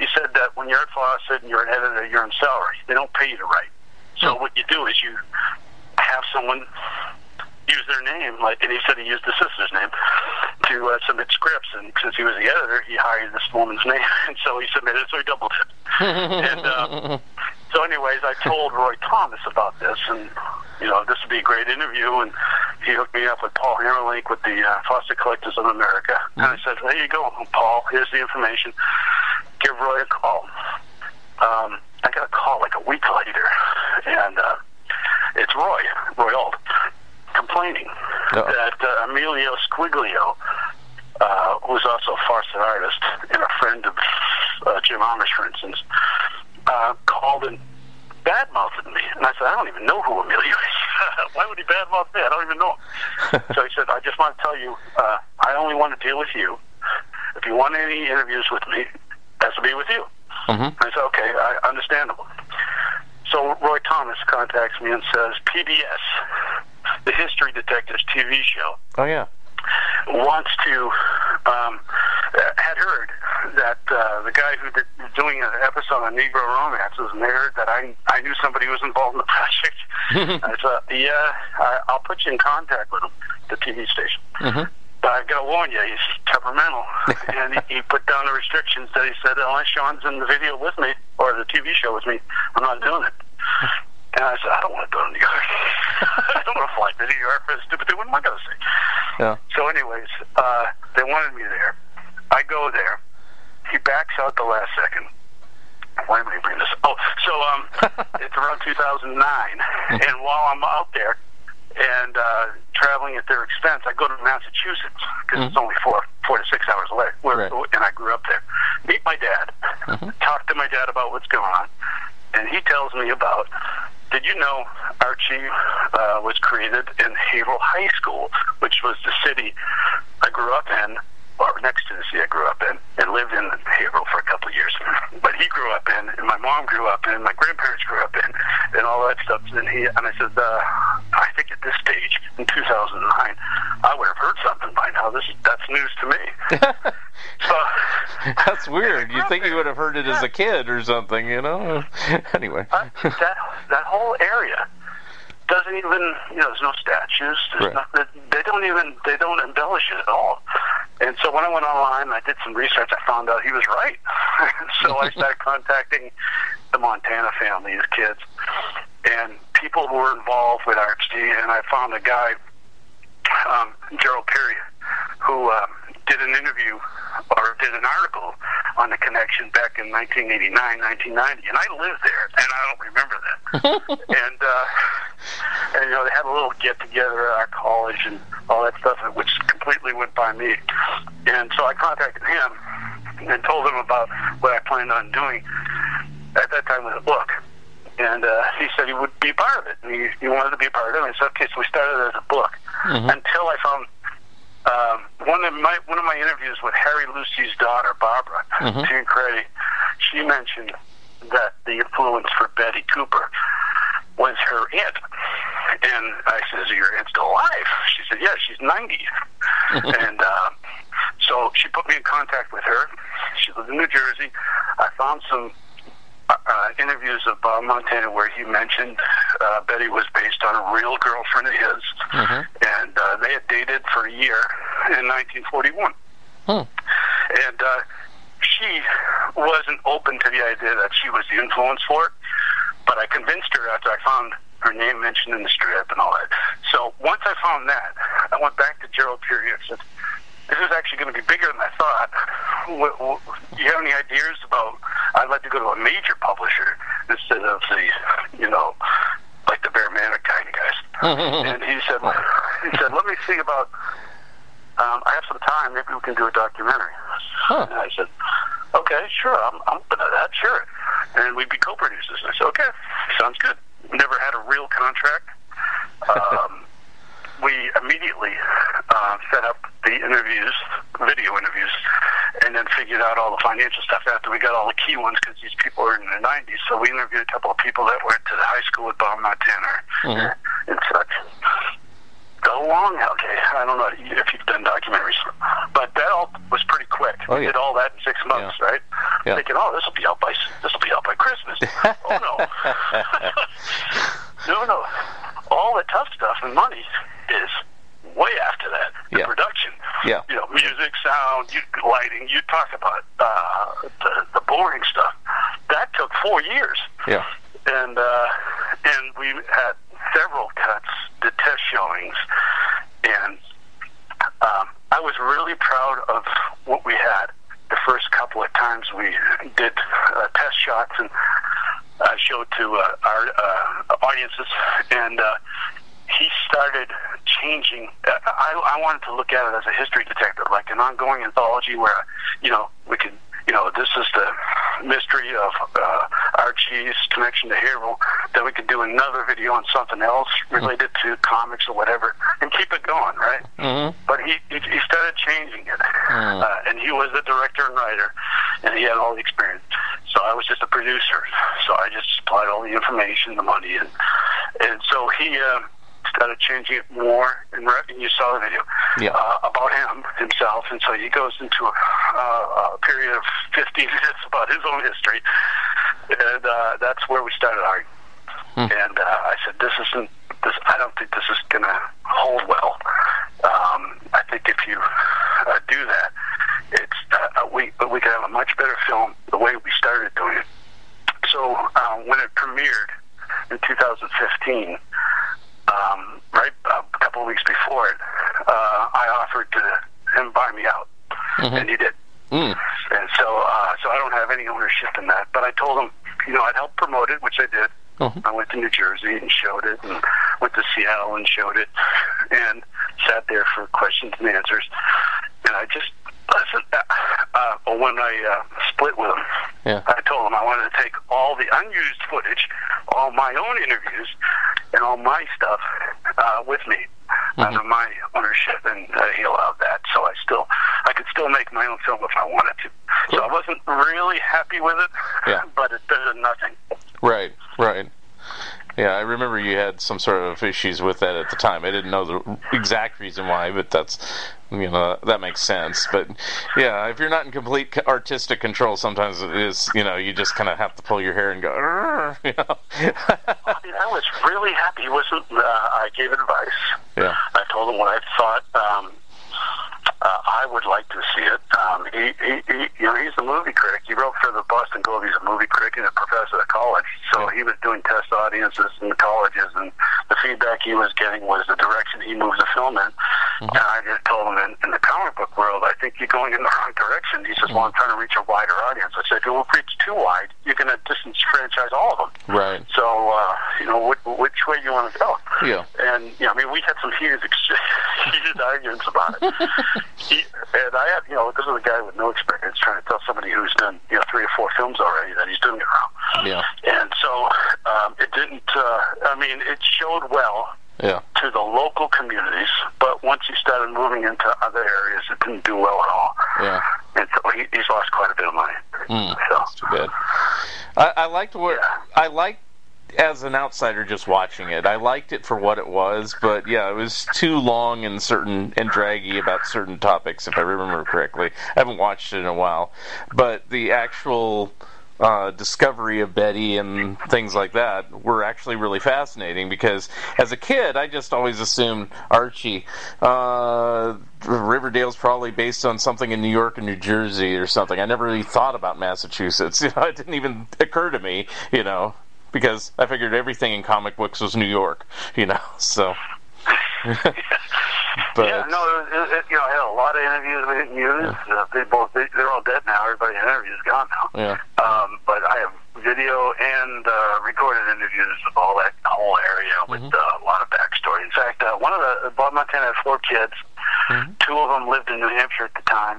he said that when you're at Fawcett and you're an editor, you're on salary. They don't pay you to write. So Hmm. what you do is you have someone use their name, like, and he said he used the sister's name to uh, submit scripts. And since he was the editor, he hired this woman's name, and so he submitted. So he doubled it. and uh, so, anyways, I told Roy Thomas about this, and you know, this would be a great interview. And he hooked me up with Paul Hamerlinck with the uh, Fawcett Collectors of America. And I said, there you go, Paul. Here's the information. Give Roy a call. Um, I got a call like a week later, and uh, it's Roy, Roy Ald, complaining Uh-oh. that uh, Emilio Squeglio, uh, who's also a Fawcett artist and a friend of uh, Jim Amash, for instance, uh, called and badmouthed me. And I said, I don't even know who Emilio is. Why would he badmouth me? I don't even know him. so he said, I just want to tell you, uh, I only want to deal with you. If you want any interviews with me, has to be with you. Mhm. I said, okay, I, understandable. So Roy Thomas contacts me and says, PBS, the History Detectives TV show, Oh yeah. wants to um, had heard that uh, the guy who did, was doing an episode on Negro romances, and they heard that I I knew somebody who was involved in the project. I said, "Yeah, I, I'll put you in contact with him, the TV station." Mhm. But I gotta warn you, he's temperamental, and he, he put down the restrictions that he said unless Sean's in the video with me or the TV show with me, I'm not doing it. And I said, I don't want to go to New York. I don't want to fly to New York for the stupid thing. What am I going to say? Yeah. So, anyways, uh, they wanted me there. I go there. He backs out the last second. Why am I bring this? Oh, so um, it's around 2009, and while I'm out there and uh, traveling at their expense, I go to Massachusetts because it's only four, four to six hours away, where, Right. and I grew up there. Meet my dad. Talk to my dad about what's going on, and he tells me about. Did you know Archie uh, was created in Haverhill High School, which was the city I grew up in, or next to the city I grew up in, and lived in the Haverhill for a couple of years. But he grew up in, and my mom grew up in, my grandparents grew up in, and all that stuff. And he and I said, uh, I think at this stage in 2009, I would have heard something by now. This that's news to me. so That's weird. You'd think you would have heard it as a kid or something, you know? Anyway. uh, that that whole area doesn't even you know there's no statues there's Right. no, they, they don't even they don't embellish it at all and so when I went online I did some research I found out he was right so I started contacting the Montana family his kids and people who were involved with Archie and I found a guy um, Gerald Peary who um, did an interview or did an article on the connection back in 1989, 1990, and I lived there, and I don't remember that. and uh, and you know they had a little get together at our college and all that stuff, which completely went by me. And so I contacted him and told him about what I planned on doing at that time with a book. And uh, he said he would be part of it. And he, he wanted to be a part of it. And I said, okay, so we started as a book until I found um, one of my one of my interviews with Harry Lucey's daughter, Barbara Mhm. Tancredi. She mentioned that the influence for Betty Cooper was her aunt. And I said, Is your aunt still alive? She said, Yeah, she's 90. and uh, so she put me in contact with her. She lives in New Jersey. I found some uh, interviews of Bob Montana where he mentioned uh, Betty was based on a real girlfriend of his. Mhm. And uh, they had dated for a year in 1941 Hmm. and uh, she wasn't open to the idea that she was the influence for it. But I convinced her after I found her name mentioned in the strip and all that. So once I found that, I went back to Gerald Peary and said, "This is actually going to be bigger than I thought. What, what, do you have any ideas about? I'd like to go to a major publisher instead of the, you know, like the Bear Manor kind of guys." and he said, "He said, let me see about." um, I have some time. Maybe we can do a documentary. Huh. And I said, okay, sure. I'm, I'm open to that. Sure. And we'd be co-producers. And I said, okay, sounds good. Never had a real contract. Um, we immediately uh, set up the interviews, video interviews, and then figured out all the financial stuff after we got all the key ones because these people are in their 90s. So we interviewed a couple of people that went to the high school with Bob Montana Mhm. and such. Go long, okay. I don't know if you've done documentaries, but that all was pretty quick. Oh, we did all that in six months, right? Yeah. Thinking, oh, this will be out by this will be out by Christmas. oh no, no, no. All the tough stuff and money is way after that. The Yeah. production, Yeah. you know, music, sound, you, lighting. You talk about uh, the, the boring stuff. That took four years Yeah. and uh, and we had several cuts, did test showings, and um, I was really proud of what we had. The first couple of times we did uh, test shots and uh, showed to uh, our uh, audiences, and uh, he started changing. I, I wanted to look at it as a history detective, like an ongoing anthology where, you know, we could, you know, this is the mystery of uh, Archie's connection to Haverhill. Then we could do another video on something else related to comics or whatever, and keep it going, right? Mhm. But he he, he started changing it, Hmm. uh, and he was the director and writer, and he had all the experience. So I was just a producer. So I just supplied all the information, the money, and and so he uh, started changing it more. And, re- and you saw the video Yeah. uh, about him himself, and so he goes into a, uh, a period of 15 minutes about his own history, and uh, that's where we started arguing. And uh, I said, "This isn't. This. I don't think this is going to hold well. Um, I think if you uh, do that, it's uh, we but we could have a much better film the way we started doing it." So uh, when it premiered in 2015, um, right a couple of weeks before it, uh, I offered to him buy me out, and he did. Mm. And so, uh, so I don't have any ownership in that. But I told him, you know, I'd help promote it, which I did. Mhm. I went to New Jersey and showed it, and went to Seattle and showed it, and sat there for questions and answers. And I just listen. Uh, uh, when I uh, split with him, Yeah. I told him I wanted to take all the unused footage, all my own interviews, and all my stuff uh, with me under my ownership, and uh, he allowed that. So I still, I could still make my own film if I wanted to. So I wasn't really happy with it, Yeah. but it's better than nothing. Right, right. Yeah, I remember you had some sort of issues with that at the time. I didn't know the exact reason why, but that's you know that makes sense. But yeah, if you're not in complete artistic control, sometimes it is you know you just kind of have to pull your hair and go. You know? I mean, I was really happy. He wasn't. Uh, I gave advice. yeah. I told him what I thought um, uh, I would like to see it. Um, he, he, he, you know, he's a movie critic. He wrote for the Boston Globe. He's a movie critic and a professor at college. So he was doing test audiences in the colleges, and the feedback he was getting was the direction he moves the film in. And I just told him, in, in the comic book world, I think you're going in the wrong direction. He says, "Well, I'm trying to reach a wider audience." I said, "Well, if you reach too wide, you're going to disenfranchise all of them." Right. So, uh, you know, which, which way do you want to go? Yeah. And you know, I mean, we had some heated, heated arguments about it. he, and I have, you know, this is a guy with no experience trying to tell somebody who's done, you know, three or four films already that he's doing it wrong. Yeah. And so um, it didn't. Uh, I mean, it showed well Yeah. to the local communities, but once he started moving into other areas, it didn't do well at all. Yeah. And so he, he's lost quite a bit of money. Mm, So. that's too bad. I, I liked what Yeah. I liked as an outsider just watching it. I liked it for what it was, but yeah, it was too long and certain and draggy about certain topics, if I remember correctly. I haven't watched it in a while, but the actual uh, discovery of Betty and things like that were actually really fascinating because as a kid, I just always assumed Archie. Uh, Riverdale's probably based on something in New York and New Jersey or something. I never really thought about Massachusetts. You know, it didn't even occur to me. You know, because I figured everything in comic books was New York. You know, so. but yeah, no, it, it, you know, I had a lot of interviews with news. Uh, they both, they, they're all dead now. Everybody in interviews is gone now. yeah, Um, but I have video and uh, recorded interviews of all that whole area with uh, a lot of backstory. In fact, uh, one of the Bob Montana had four kids. Two of them lived in New Hampshire at the time.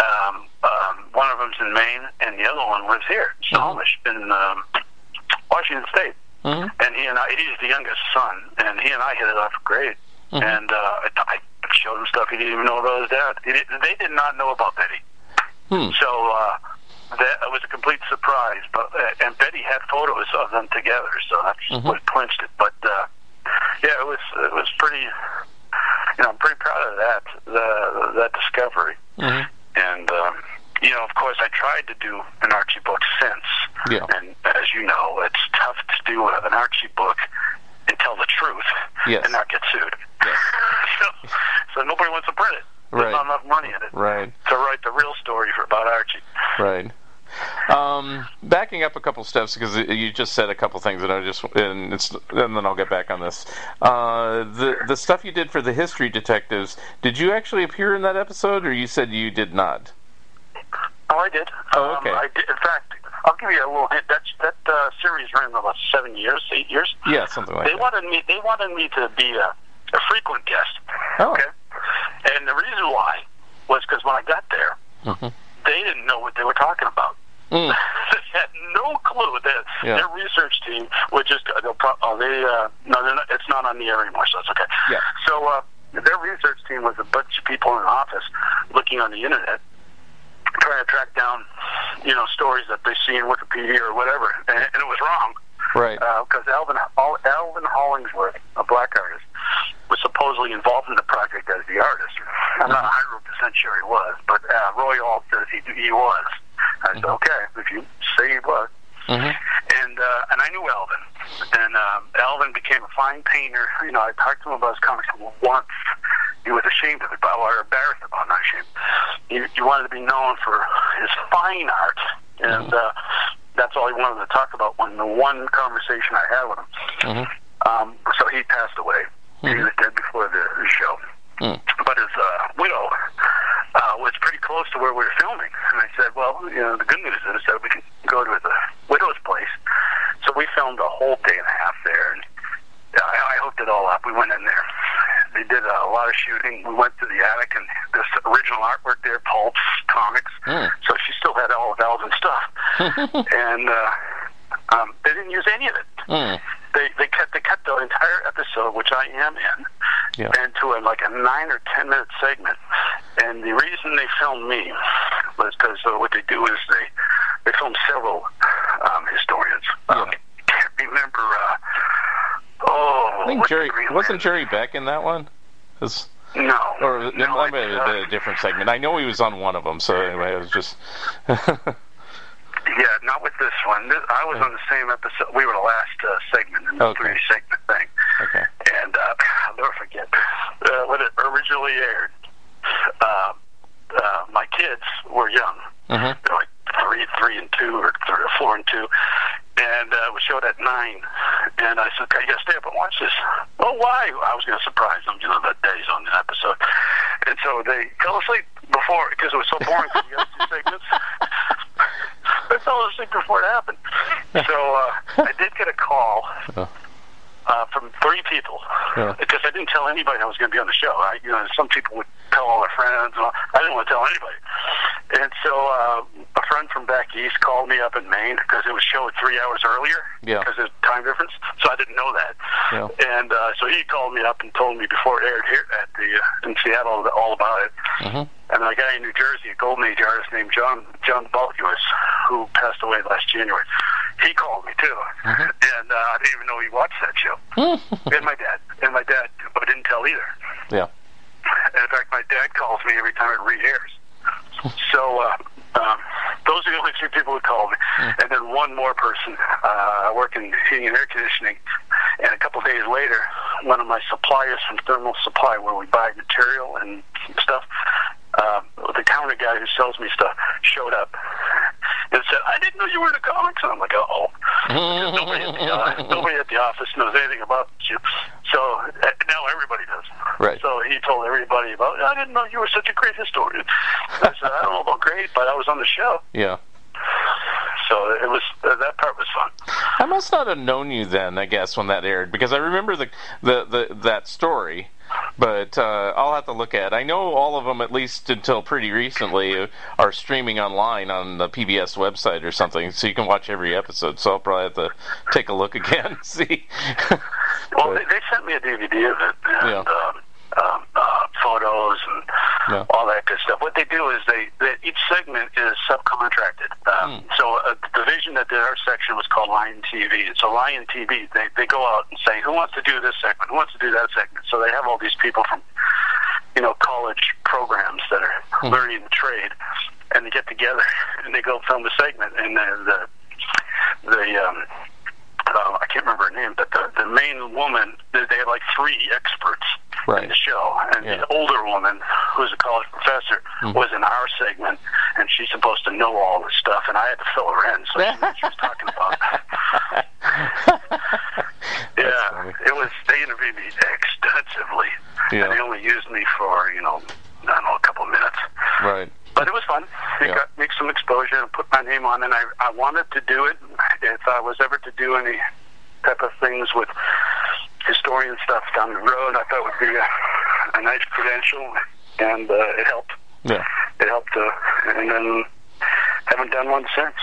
Um, um, one of them's in Maine, and the other one lives here, Snohomish, in um, Washington State. Mhm. And he and I, he's the youngest son, and he and I hit it off great. And uh, I, I showed him stuff he didn't even know about his dad. He did, they did not know about Betty. Hmm. So uh, that was a complete surprise. But uh, and Betty had photos of them together, so that's what clinched it. But uh, yeah, it was it was pretty. You know, I'm pretty proud of that the, that discovery. Mhm. And um, you know, of course, I tried to do an Archie book since. Yeah. And as you know, it's tough to do an Archie book and tell the truth Yes. and not get sued. Yes. so, so nobody wants to print it. There's Right. not enough money in it right. to write the real story for about Archie. Right. Um, backing up a couple steps because you just said a couple things that I just and it's and then I'll get back on this. Uh, the the stuff you did for the history detectives. Did you actually appear in that episode, or you said you did not? Oh, I did. Oh, okay. Um, I did. In fact, I'll give you a little hint. That that uh, series ran about seven years, eight years. Yeah, something like they that. wanted me. They wanted me to be a, a frequent guest. Oh. Okay. And the reason why was because when I got there, Mhm. they didn't know what they were talking about. Mm. they had no clue. Their, Yeah. their research team would just they'll pro- oh they uh, no they're not, it's not on the air anymore, so it's okay. Yeah. So uh, their research team was a bunch of people in an office looking on the internet, trying to track down you know stories that they see in Wikipedia or whatever, and, and it was wrong Right. because Alvin Al- Alvin Hollingsworth, a black artist, was supposedly involved in the project as the artist. I'm not 100 percent sure he was, but uh, Roy Ald says he he was. I said, okay, if you say he was. Mhm. And uh, and I knew Alvin, and um, Alvin became a fine painter. You know, I talked to him about his comics once. He was ashamed of it, or embarrassed about, it, not ashamed. He, he wanted to be known for his fine art, and uh, that's all he wanted to talk about. When the one conversation I had with him, Mhm. um, so he passed away. He was dead before the show. Mm. But his uh, widow uh, was pretty close to where we were filming. And I said, well, you know, the good news is that we can go to the widow's place. So we filmed a whole day and a half there. And I, I hooked it all up. We went in there. They did a lot of shooting. We went to the attic and this original artwork there, pulps, comics. Mm. So she still had all of Alvin's stuff. and uh, um, they didn't use any of it Mm. they they cut they cut the entire episode, which I am in, Yeah. into a, like a nine or ten minute segment. And the reason they filmed me was because uh, what they do is they they film several um, historians. Um, Yeah. can't remember. Uh, oh, I think Jerry wasn't? Jerry Beck in that one. 'Cause- No, or it no, might have been uh, a different segment. I know he was on one of them. So anyway, it was just. Yeah, not with this one. This, I was on the same episode. We were the last uh, segment in the Okay. three segment thing. okay. and uh, I'll never forget uh, when it originally aired. Uh, uh, my kids were young; Mhm. they're like three, three and two, or three, or four and two, and uh, it was showed at nine. And I said, "Okay, you gotta stay up and watch this." Well, why? I was gonna surprise them, you know, that day's on the episode, and so they fell asleep before because it was so boring for the other two segments. they fell asleep before it happened. So uh, I did get a call Oh. uh, from three people Yeah. because I didn't tell anybody I was going to be on the show. I, you know, some people would tell all their friends. And all. I didn't want to tell anybody. And so uh, a friend from back east called me up in Maine because it was showed three hours earlier Yeah. because of time difference. So I didn't know that. Yeah. And uh, so he called me up and told me before it aired here at the uh, in Seattle all about it. Mhm. And then a guy in New Jersey, a Golden Age artist named John John Balkuis, who passed away last January, he called me too, and uh, I didn't even know he watched that show. and my dad, and my dad, but didn't tell either. Yeah. And in fact, my dad calls me every time it re-airs. So uh, um, those are the only two people who called me, and then one more person. Uh, I work in heating and air conditioning, and a couple days later, one of my suppliers from Thermal Supply, where we buy material and stuff, uh, the counter guy who sells me stuff showed up and said, "I didn't know you were in the comics." And I'm like, "Oh." Nobody, at the, uh, nobody at the office knows anything about you. So uh, now everybody. Right. So he told everybody about. I didn't know you were such a great historian. I said, I don't know about great, but I was on the show, Yeah. so it was uh, that part was fun. I must not have known you then, I guess, when that aired, because I remember the the, the that story. But uh, I'll have to look at. it. I know all of them, at least until pretty recently, are streaming online on the PBS website or something, so you can watch every episode. So I'll probably have to take a look again, see. Well, But- they, they sent me a DVD of it and Yeah. um, um, uh, photos and Yeah. all that good stuff. What they do is they, they each segment is subcontracted. Um, So uh, the division that did our section was called Lion TV. And so Lion TV, they they go out and say, who wants to do this segment? Who wants to do that segment? So they have all these people from you know college programs that are learning the trade, and they get together and they go film a segment. And the the, the um, uh, I can't remember her name, but the, the main woman, they they had like three experts Right. in the show. And Yeah. the older woman, who's a college professor, mm-hmm. was in our segment, and she's supposed to know all this stuff, and I had to fill her in, so she knew what she was talking about. yeah, it was, they interviewed me extensively, Yeah. and they only used me for, you know, I don't know, a couple of minutes. right. But it was fun. It Yeah. got me some exposure and put my name on, and I I wanted to do it. If I was ever to do any type of things with historian stuff down the road, I thought would be a, a nice credential, and uh, it helped. Yeah. It helped, uh, and then haven't done one since.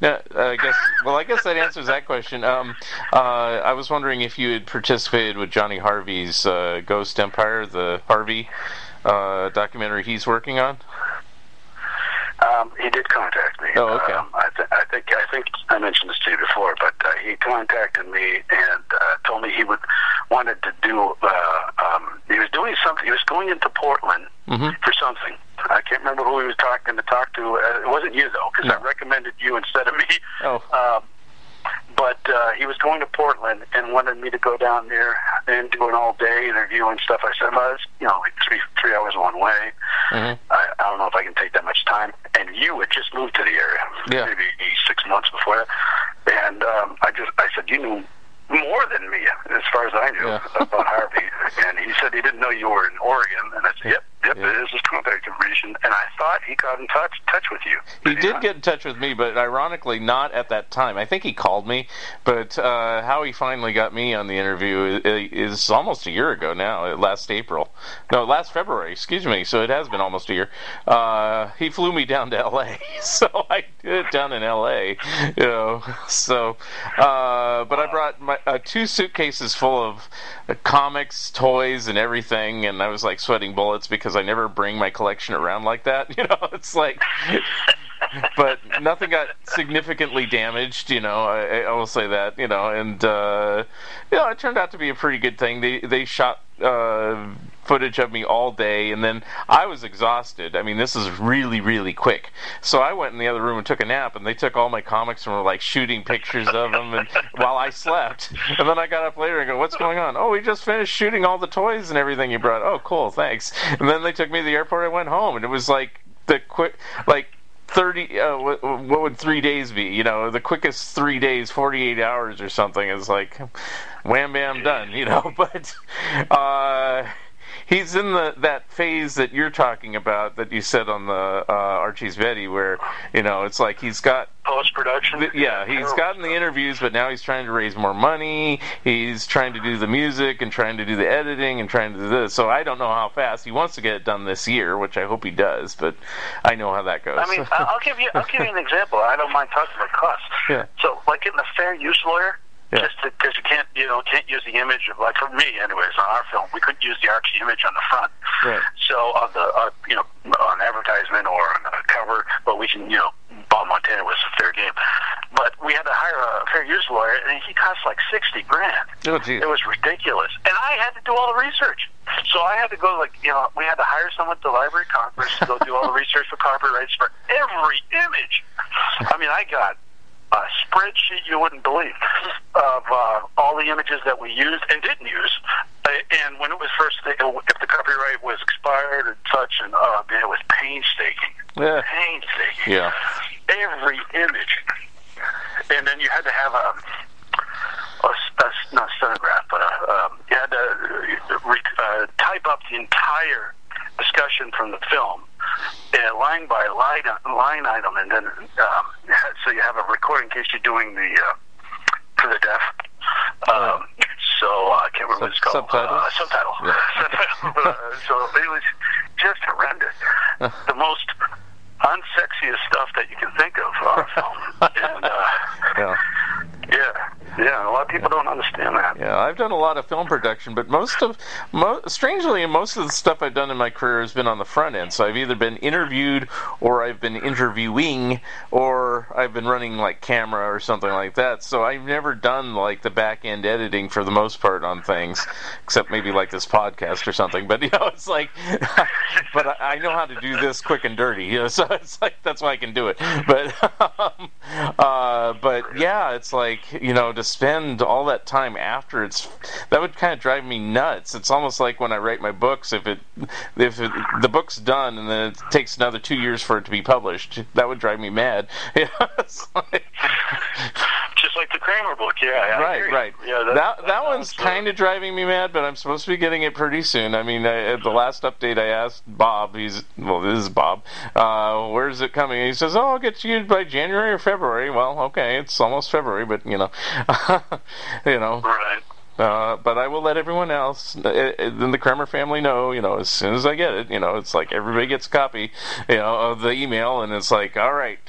Yeah, I guess. Well, I guess that answers that question. Um, uh, I was wondering if you had participated with Johnny Harvey's uh, Ghost Empire, the Harvey uh, documentary he's working on. Um, he did contact me. Oh, okay. Um, I, th- I think I think I mentioned this to you before, but uh, he contacted me and uh, told me he would wanted to do. Uh, um, he was doing something. He was going into Portland Mhm. for something. I can't remember who he was talking to talk to. Uh, it wasn't you though, because No. I recommended you instead of me. Oh. But uh, he was going to Portland and wanted me to go down there and do an all day interview and stuff. I said, well, it's you know like three three hours one way. Mhm. I, I don't know if I can take that much time. And you had just moved to the area, Yeah. maybe six months before that. And um, I just I said, you knew more than me as far as I knew Yeah. about Harvey. And he said he didn't know you were in Oregon. And I said, yep, yep, Yeah. it is his contact information. And I thought he got in touch touch with you. He did get in touch with me, but ironically, not at that time. I think he called me, but uh, how he finally got me on the interview is, is almost a year ago now. Last April, no, last February. Excuse me. So it has been almost a year. Uh, he flew me down to L.A., so I did it down in L.A. You know, so uh, but I brought my uh, two suitcases full of uh, comics, toys, and everything, and I was like sweating bullets because I never bring my collection around like that. You know, it's like but nothing got significantly damaged. You know, I, I will say that. You know, and uh, you know, it turned out to be a pretty good thing. They they shot uh, footage of me all day, and then I was exhausted. I mean, this is really really quick. So I went in the other room and took a nap, and they took all my comics and were like shooting pictures of them, and while I slept. And then I got up later and go, "What's going on?" Oh, we just finished shooting all the toys and everything you brought. Oh, cool, thanks. And then they took me to the airport. I went home, and it was like the quick like 30 uh, what, what would three days be you know the quickest three days 48 hours or something is like wham bam done you know but uh he's in the that phase that you're talking about that you said on the uh, Archie's Betty where you know it's like he's got Post production. Yeah, he's gotten the interviews, but now he's trying to raise more money. He's trying to do the music and trying to do the editing and trying to do this. So I don't know how fast he wants to get it done this year, which I hope he does. But I know how that goes. I mean, I'll give you I'll give you an example. I don't mind talking about costs. Yeah. So, like getting a fair use lawyer, Yeah. just because you can't you know can't use the image of like for me anyways on our film we couldn't use the Archie image on the front. Right. So on the uh, you know on advertisement or on the cover, but we can you know Bob Montana was a fair game. But we had to hire a fair use lawyer, and he cost like sixty grand. oh, geez. It was ridiculous, and I had to do all the research. So I had to go like you know we had to hire someone at the Library of Congress to go do all the research for copyrights for every image. I mean, I got a spreadsheet you wouldn't believe of uh, all the images that we used and didn't use. Uh, and when it was first, if the copyright was expired and such, and uh, man, it was painstaking, Yeah. painstaking Yeah. every image. And then you had to have a, a, a not stenograph, but a, um, you had to uh, re, uh, type up the entire discussion from the film, uh, line by line, line item, and then um, so you have a recording in case you're doing the uh, for the deaf. Um, so uh, I can't remember what it's called. Subtitles? Uh, subtitle. Subtitle. uh, so it was just horrendous. the most unsexiest stuff that you can think of on film. And, uh, Yeah. Yeah, yeah, a lot of people don't understand that. Yeah, I've done a lot of film production, but most of, mo- strangely, most of the stuff I've done in my career has been on the front end. So I've either been interviewed, or I've been interviewing, or I've been running like camera or something like that. So I've never done like the back end editing for the most part on things, except maybe like this podcast or something. But you know, it's like, but I, I know how to do this quick and dirty. You know, so it's like that's why I can do it. But, um, uh, but yeah, it's like you know to spend all that time after it's that would kind of drive me nuts. It's almost like when I write my books. If it if it, the book's done and then it takes another two years for it to be published, that would drive me mad. Yeah, like- Just like the Kremer book, yeah. I right, agree. right. Yeah, that that, one's kind of driving me mad, but I'm supposed to be getting it pretty soon. I mean, I, at the last update, I asked Bob. He's well, this is Bob. Uh, where's it coming? And he says, "Oh, I'll get to you by January or February." Well, okay, it's almost February, but you know, you know. Right. Uh, but I will let everyone else uh, in the Kremer family know, you know, as soon as I get it, you know, it's like everybody gets a copy, you know, of the email, and it's like, all right,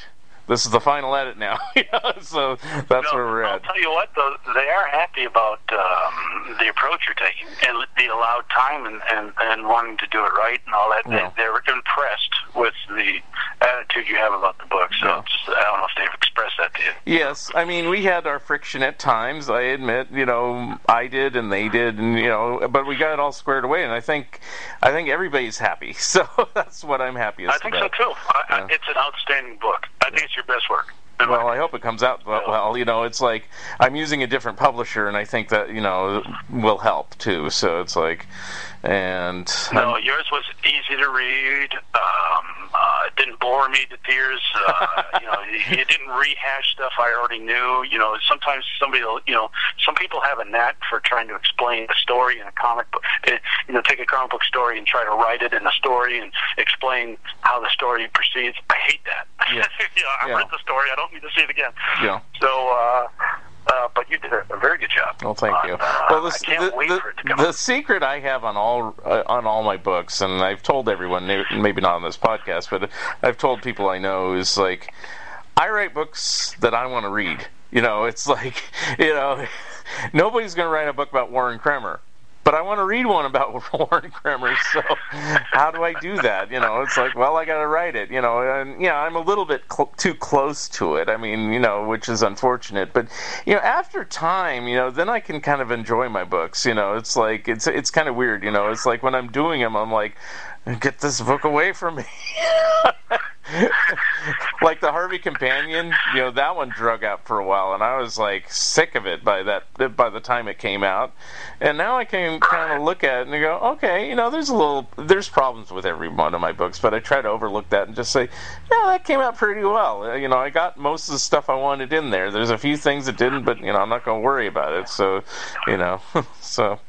this is the final edit now. so that's No, where we're at. I'll tell you what, though, they are happy about um, the approach you're taking and the allowed time and, and, and wanting to do it right and all that. Yeah. They, they're impressed with the attitude you have about the book. So Yeah. just, I don't know if they've expressed that to you. Yes, I mean we had our friction at times. I admit, you know, I did and they did, and you know, but we got it all squared away, and I think, I think everybody's happy. So that's what I'm happiest with. I think about. so too. I, I, Yeah. it's an outstanding book. I think it's your best work. Well, I hope it comes out well. You know, it's like I'm using a different publisher, and I think that you know will help too. So it's like, and No, yours was easy to read. Um, uh, it didn't bore me to tears. Uh, you know, you didn't rehash stuff I already knew. You know, sometimes somebody, will, you know, some people have a knack for trying to explain a story in a comic book. eh, You know, take a comic book story and try to write it in a story and explain how the story proceeds. I hate that. Yeah. you know, I Yeah. read the story. I don't need to see it again. Yeah. So, uh, uh, but you did a, very good job. Well, thank you. uh, Well, the, I can't the, wait the, for it to come the out. secret I have on all uh, on all my books, and I've told everyone, maybe not on this podcast, but I've told people I know is like, I write books that I want to read. You know, it's like, you know, nobody's going to write a book about Warren Kremer. But I want to read one about Warren Kremer, so how do I do that? You know, it's like, well, I got to write it. You know, and yeah, I'm a little bit cl- too close to it. I mean, you know, which is unfortunate. But you know, after time, you know, then I can kind of enjoy my books. You know, it's like it's it's kind of weird. You know, it's like when I'm doing them, I'm like, get this book away from me. like the Harvey Companion, you know, that one drug out for a while, and I was like sick of it by that by the time it came out. And now I can kind of look at it and go, okay, you know, there's a little, there's problems with every one of my books, but I try to overlook that and just say, yeah, that came out pretty well. Uh, You know, I got most of the stuff I wanted in there. There's a few things that didn't, but you know, I'm not going to worry about it. So, you know, so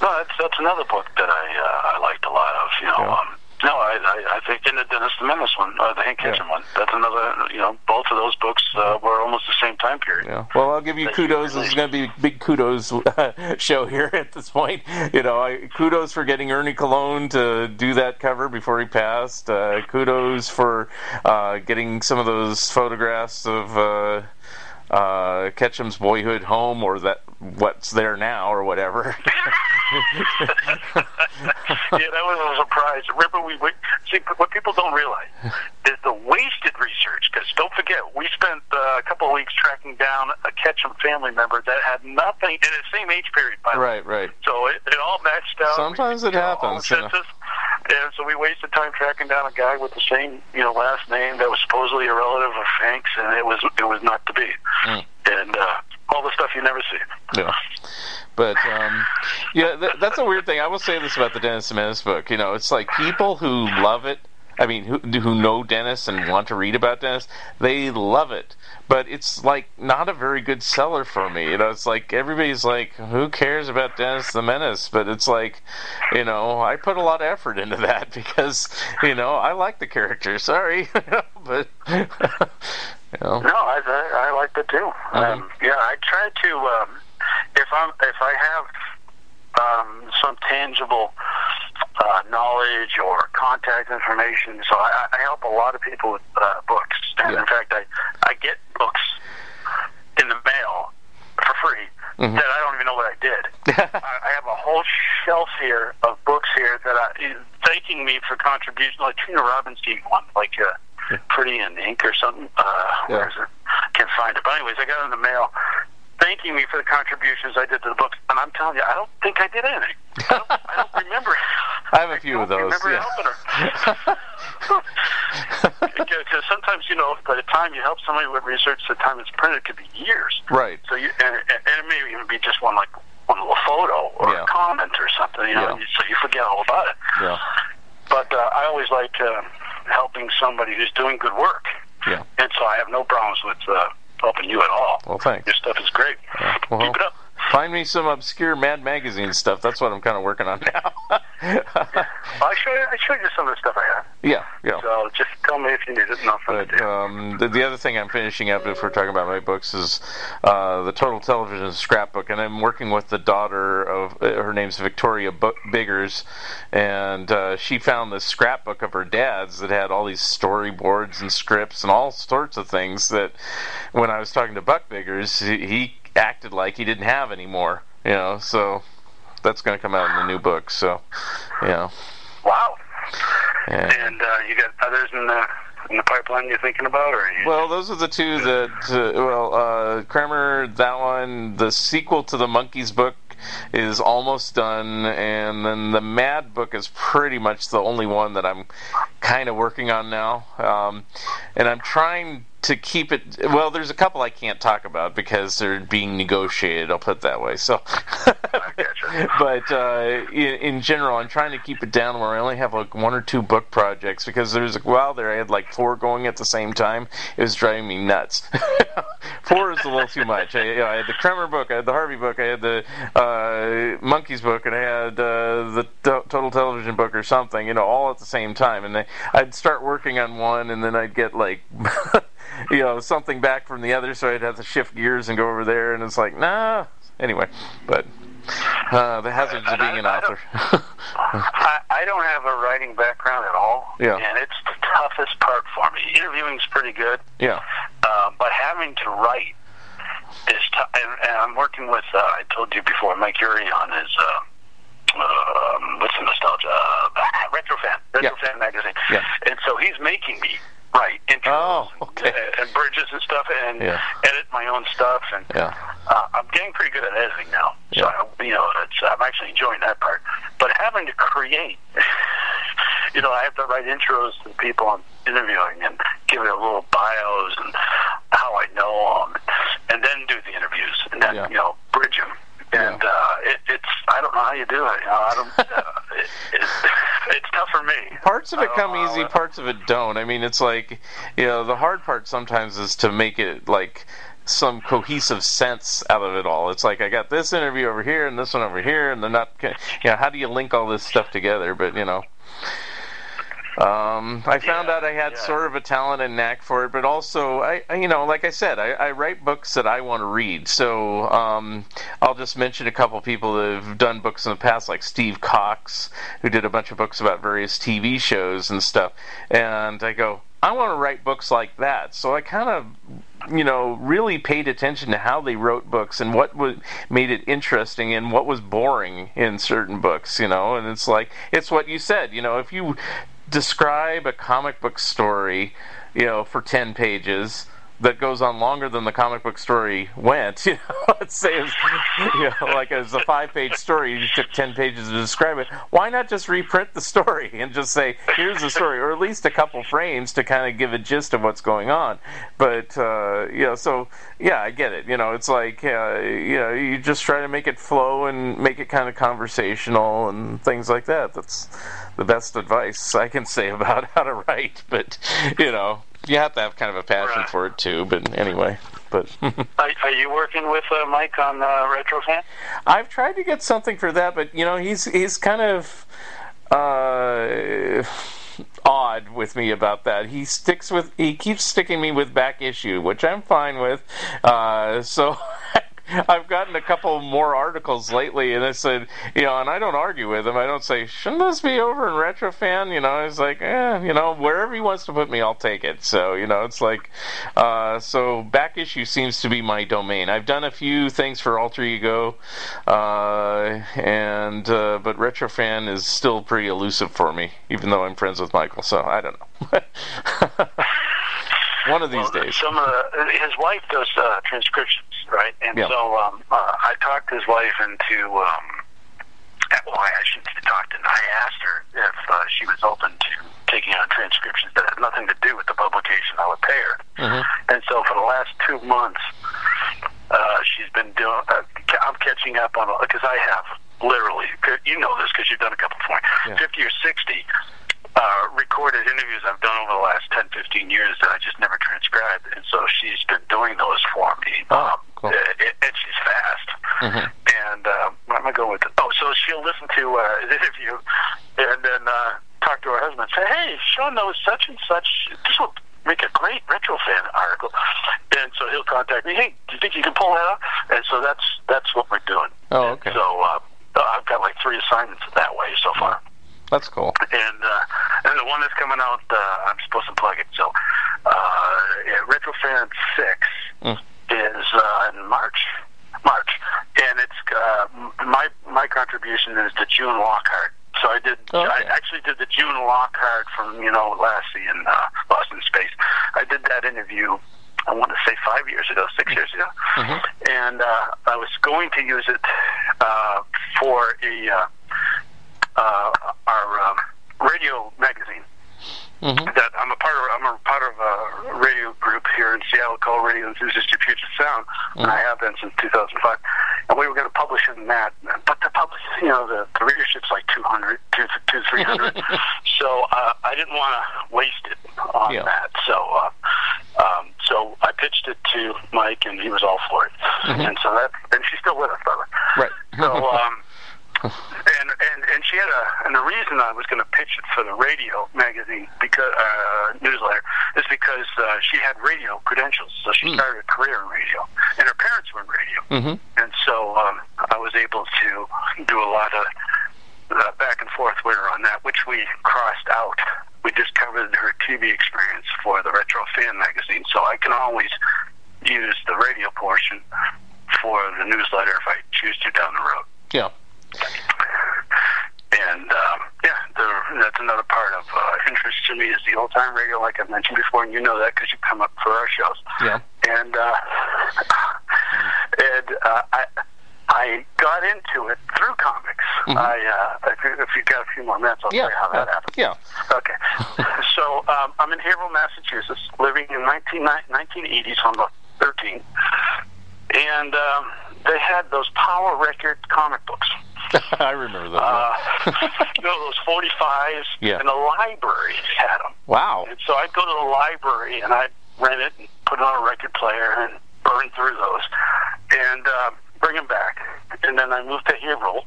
No, that's that's another book that I uh, I liked a lot of. You know, Yeah. um, no, I, I I think in the Dennis the Menace one, or the Hank Ketcham Yeah. one, that's another. You know, both of those books uh, were almost the same time period. Yeah. Well, I'll give you. kudos. This is going to be a big kudos uh, show here at this point. You know, I, kudos for getting Ernie Colón to do that cover before he passed. Uh, kudos for uh, getting some of those photographs of uh, uh, Ketcham's boyhood home, or that what's there now, or whatever. yeah, that was a surprise. Remember, we, we see what people don't realize is the wasted research. Because don't forget, we spent uh, a couple of weeks tracking down a Ketchum family member that had nothing in the same age period. By the way. right. Right. So it, it all matched out. Sometimes We- it happens, you know. And so we wasted time tracking down a guy with the same, you know, last name that was supposedly a relative of Hank's, and it was it was not to be. Mm. And uh, all the stuff you never see. Yeah. But um, yeah, th- that's a weird thing. I will say this about the Dennis Menace book. You know, it's like people who love it. I mean, who who know Dennis and want to read about Dennis, they love it. But it's like not a very good seller for me. You know, it's like everybody's like, who cares about Dennis the Menace? But it's like, you know, I put a lot of effort into that because you know I like the character. Sorry, but you know, No, I I, I liked it too. Um, yeah, I try to um, if I'm if I have um, some tangible uh, knowledge or contact information. So I, I help a lot of people with uh, books, and Yeah. in fact, I I get books in the mail for free Mhm. that I don't even know what I did. I, I have a whole shelf here of books here that I thanking me for contribution, like Trina Robbins gave one, like uh, Pretty in Ink or something. Uh, Yeah. Where is it? Can't find it. But anyways, I got it in the mail. Thanking me for the contributions I did to the book, and I'm telling you, I don't think I did anything. I don't, I don't remember. I have a few of don't those. Remember yeah. helping her. Because sometimes, you know, by the time you help somebody with research, the time it's printed could be years. right. So you, and, and it may even be just one like one little photo or Yeah. a comment or something, you know. Yeah. So you forget all about it. Yeah. But uh, I always like uh, helping somebody who's doing good work, Yeah. and so I have no problems with uh, helping you at all. Well, thanks. Your stuff is great. Yeah, well, Keep it up. Find me some obscure Mad Magazine stuff. That's what I'm kind of working on now. I'll show you. I showed you some of the stuff I have. yeah, yeah. So just tell me if you need it. Nothing But um, the, the other thing I'm finishing up, if we're talking about my books, is uh, the Total Television Scrapbook, and I'm working with the daughter of uh, her name's Victoria Bu- Biggers, and uh, she found this scrapbook of her dad's that had all these storyboards and scripts and all sorts of things that, when I was talking to Buck Biggers, he, he acted like he didn't have anymore. You know, so that's going to come out in the new book. So, you know, Wow. yeah. And uh, you got others in the in the pipeline you're thinking about, or you Well, those are the two that. Uh, well, uh, Kremer, that one, the sequel to the Monkees book is almost done, and then the Mad book is pretty much the only one that I'm kind of working on now. Um, and I'm trying to keep it. Well, there's a couple I can't talk about because they're being negotiated. I'll put it that way. So, but uh, in, in general, I'm trying to keep it down where I only have like one or two book projects because there's a while there I had like four going at the same time. It was driving me nuts. four is a little too much. I, you know, I had the Kremer book, I had the Harvey book, I had the uh, Monkees book, and I had uh, the to- Total Television book or something. You know, all at the same time, and I, I'd start working on one, and then I'd get like. you know something back from the other, so I'd have to shift gears and go over there, and it's like nah. Anyway, but uh, the hazards of being an I don't- author. I, I don't have a writing background at all, Yeah. and it's the toughest part for me. Interviewing's pretty good, yeah, uh, but having to write is tough. And, and I'm working with, uh, I told you before, Mike Eury on his, uh, um, what's the nostalgia? Uh, Retrofan, Yeah. Retrofan magazine. Yeah. And so he's making me write intros Oh, okay. and, bridges and stuff and Yeah. edit my own stuff. And yeah, uh, I'm getting pretty good at editing now. So, Yeah. I, you know, it's, I'm actually enjoying that part. But having to create, you know, I have to write intros to the people I'm interviewing and give it a little bios and how I know them, and then do the interviews and then, you know, bridge them. And uh, it, it's I don't know how you do it. You know, I don't. Uh, it, it's, it's tough for me. parts of it come easy, parts of it don't. I mean, it's like you know, the hard part sometimes is to make it like some cohesive sense out of it all. It's like I got this interview over here and this one over here, and they're not. You know, how do you link all this stuff together? But you know. Um, I found Yeah, out I had yeah. sort of a talent and knack for it, but also, I, you know, like I said, I, I write books that I want to read. So um, I'll just mention a couple people that have done books in the past, like Steve Cox, who did a bunch of books about various TV shows and stuff. And I go, I want to write books like that. So I kind of you know, really paid attention to how they wrote books and what was, made it interesting and what was boring in certain books, you know. And it's like, it's what you said, you know, if you describe a comic book story, you know, for 10 pages, that goes on longer than the comic book story went. You know, let's say it's you know, like it's a five-page story, you took ten pages to describe it. Why not just reprint the story and just say, "Here's the story," or at least a couple frames to kind of give a gist of what's going on? But uh, you know, so yeah, I get it. You know, it's like uh, you know, you just try to make it flow and make it kind of conversational and things like that. That's the best advice I can say about how to write. But you know, you have to have kind of a passion Right. for it too. But anyway, but Are, are you working with uh, Mike on uh, Retrofan? I've tried to get something for that, but you know, he's he's kind of uh, odd with me about that. He sticks with he keeps sticking me with back issue, which I'm fine with. Uh, so. I've gotten a couple more articles lately, and I said, you know, and I don't argue with him. I don't say, shouldn't this be over in Retrofan? You know, I was like, eh, you know, wherever he wants to put me, I'll take it. So, you know, it's like, uh, so back issue seems to be my domain. I've done a few things for Alter Ego, uh, and uh, but Retrofan is still pretty elusive for me, even though I'm friends with Michael. So I don't know. One of these Well, days. Some of the, his wife does uh, transcriptions, right? And Yeah. so um, uh, I talked his wife into. Um, well, I shouldn't say talked, and I asked her if uh, she was open to taking on transcriptions that had nothing to do with the publication. I would pay her. Mhm. And so for the last two months, uh, she's been doing. Uh, I'm catching up on because I have literally. You know this because you've done a couple for me. Yeah. Fifty or sixty uh, recorded interviews I've done over the last 10, 15 years that I just never transcribed, and so she's been doing those for me. Oh, um, cool. uh, and she's fast. Mhm. And uh, where am I going with it? Oh, so she'll listen to uh, an interview and then uh, talk to her husband. Say, hey, Sean knows such and such. This will make a great retro fan article. And so he'll contact me. Hey, do you think you can pull that off? And so that's that's what we're doing. Oh, okay. So uh, I've got like three assignments that way so far That's cool. and uh, and the one that's coming out, uh, I'm supposed to plug it. So, uh, yeah, Retrofan Six Mm. is uh, in March, March, and it's uh, my my contribution is the June Lockhart So I did. Okay. I actually did the June Lockhart from you know Lassie and uh, Lost in Space. I did that interview. I want to say five years ago, six years ago, Mhm. and uh, I was going to use it uh, for a uh, uh, our um, radio magazine Mhm. that I'm a part of. I'm a part of a radio group here in Seattle called Radio Enthusiasts of Puget Sound, and I have been since 2005. And we were going to publish in that, but the publish, you know, the, the readership's like 200, two, two 300. so uh, I didn't want to waste it on Yeah. that. So, uh, um, so I pitched it to Mike, and he was all for it. And so that, and she's still with us, by the way. Right. So, um, and and and she had a and the reason I was going to pitch it for the radio magazine because uh, newsletter is because uh, she had radio credentials, so she started a career in radio, and her parents were in radio, Mhm. and so um, I was able to do a lot of uh, back and forth with her on that, which we crossed out. We just covered her TV experience for the Retro Fan magazine, so I can always use the radio portion for the newsletter if I choose to down the road. Yeah. And um, yeah, the, that's another part of uh, interest to me is the old time radio, like I mentioned before, and you know that because you come up for our shows. Yeah. And uh, and uh, I I got into it through comics. I uh, if, you, if you got a few more minutes, I'll Yeah. tell you how that uh, happened. yeah. Okay. so um, I'm in Haverhill, Massachusetts, living in 19, 1980, so I'm about 13. And um, they had those Power Record comic books. I remember that. Uh, you know, those 45s. Yeah. And the library had them. wow. And so I'd go to the library and I'd rent it and put it on a record player and burn through those and uh, bring them back. And then I moved to Haverhill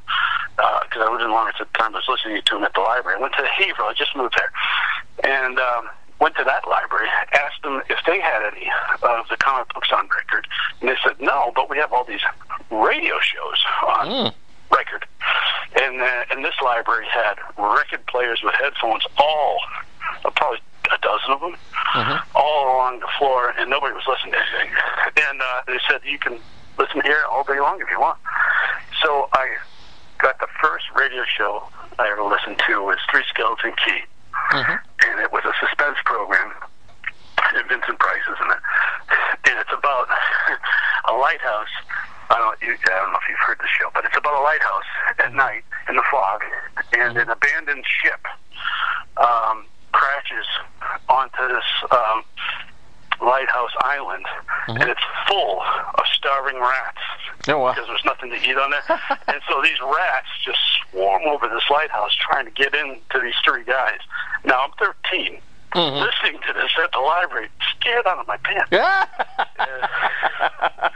because I lived in Lawrence at the time. I was listening to them at the library. I went to Haverhill. I just moved there. And um, went to that library, asked them if they had any of the comic books on record. And they said, no, but we have all these radio shows on Mm. record. And uh, and this library had record players with headphones, all uh, probably a dozen of them, Mhm. all along the floor, and nobody was listening to anything. And uh, they said you can listen here all day long if you want. So I got the first radio show I ever listened to was Three Skeleton Key, Mhm. and it was a suspense program. And Vincent Price is in it, and it's about a lighthouse. I don't, you, I don't know if you've heard the show, but it's about a lighthouse at night in the fog, and an abandoned ship um, crashes onto this um, lighthouse island, and uh-huh. it's full of starving rats Oh, wow. because there's nothing to eat on there. and so these rats just swarm over this lighthouse trying to get into these three guys. Now I'm 13, Mhm. listening to this at the library, scared out of my pants.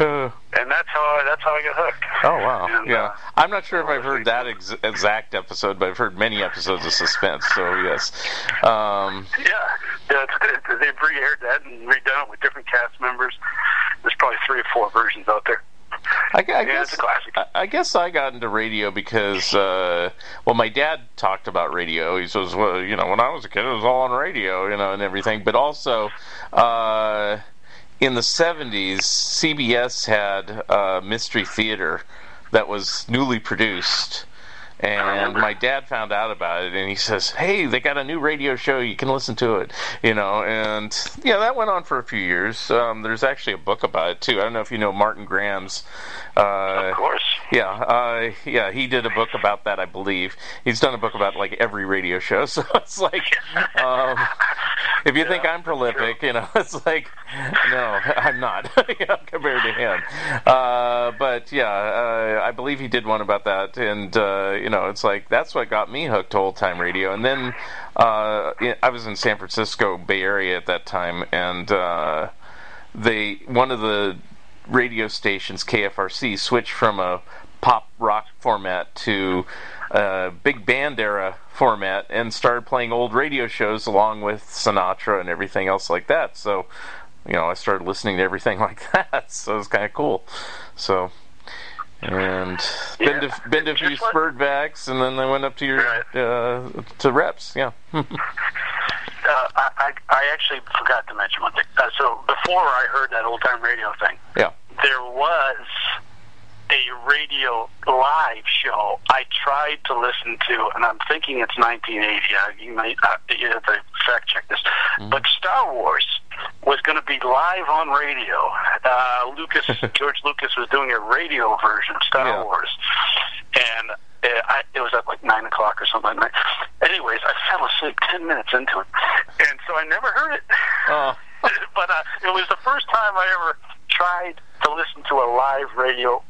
Uh, And that's how I, that's how I got hooked. oh wow! And, Yeah, uh, I'm not sure if I've heard that ex- exact episode, but I've heard many episodes of Suspense. So yes, um, Yeah, yeah, it's good. They've re-aired that and redone it with different cast members. There's probably three or four versions out there. I, I Yeah, guess it's a classic. I, I guess I got into radio because uh, well, my dad talked about radio. He says, well, you know, when I was a kid, it was all on radio, you know, and everything. But also. Uh, in the 70s, CBS had a mystery theater that was newly produced. And my dad found out about it, and he says, "Hey, they got a new radio show. You can listen to it." You know, and yeah, that went on for a few years. Um, there's actually a book about it too. I don't know if you know Martin Grams. Uh, Of course. yeah, uh, yeah, he did a book about that, I believe. He's done a book about like every radio show, so it's like, um, if you think I'm prolific, you know, it's like, no, I'm not, you know, compared to him. Uh, but yeah, uh, I believe he did one about that, and uh, you know, it's like that's what got me hooked to old time radio. And then uh, I was in San Francisco Bay Area at that time, and uh, they one of the radio stations, KFRC, switched from a pop rock format to a big band era format and started playing old radio shows along with Sinatra and everything else like that. So, you know, I started listening to everything like that. So it was kind of cool. So, and been Yeah. to been to a few like- SPERDVACs, and then I went up to your Right. uh, to reps. Yeah. Uh, I, I I actually forgot to mention one thing. Uh, so before I heard that old time radio thing, yeah. there was a radio live show I tried to listen to, and I'm thinking it's 1980. I, you might uh, you have to fact check this, but Star Wars was going to be live on radio. Uh, Lucas George Lucas was doing a radio version of Star Yeah. Wars, and. Uh, I, it was at like nine o'clock or something. like that. Anyways, I fell asleep ten minutes into it, and so I never heard it Oh, but uh, it was the first time I ever tried to listen to a live radio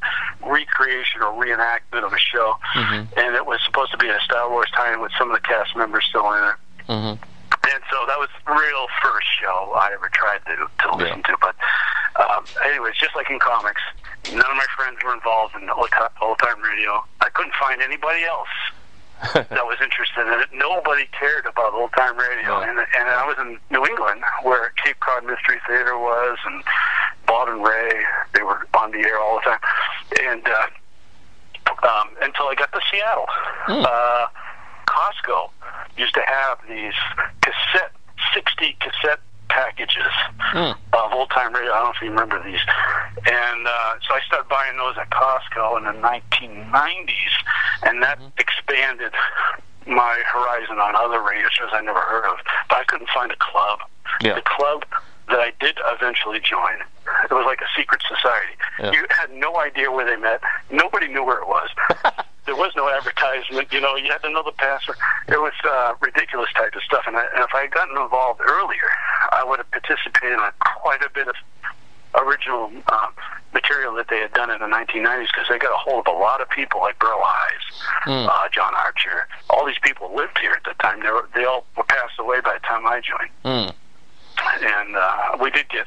recreation or reenactment of a show, and it was supposed to be a Star Wars tie-in with some of the cast members still in it. hmm And so that was real first show I ever tried to to listen to. But um, anyways, just like in comics, none of my friends were involved in old ti- old time radio. I couldn't find anybody else that was interested in it. Nobody cared about old time radio, Right. and and I was in New England where Cape Cod Mystery Theater was, and Bob and Ray. They were on the air all the time, and uh, um, until I got to Seattle. Uh, Costco used to have these cassette, 60 cassette packages of old time radio. I don't know if you remember these. And uh, so I started buying those at Costco in the 1990s, and that expanded my horizon on other radio shows I never heard of. But I couldn't find a club. Yeah. The club that I did eventually join, it was like a secret society. Yeah. You had no idea where they met. Nobody knew where it was. there was no advertisement. You know, you had to know the password. It was uh, ridiculous type of stuff. And, I, and if I had gotten involved earlier, I would have participated in quite a bit of original uh, material that they had done in the 1990s because they got a hold of a lot of people like Burl Ives, uh, John Archer. All these people lived here at the time. They, were, they all were passed away by the time I joined. Mm. And uh, we did get,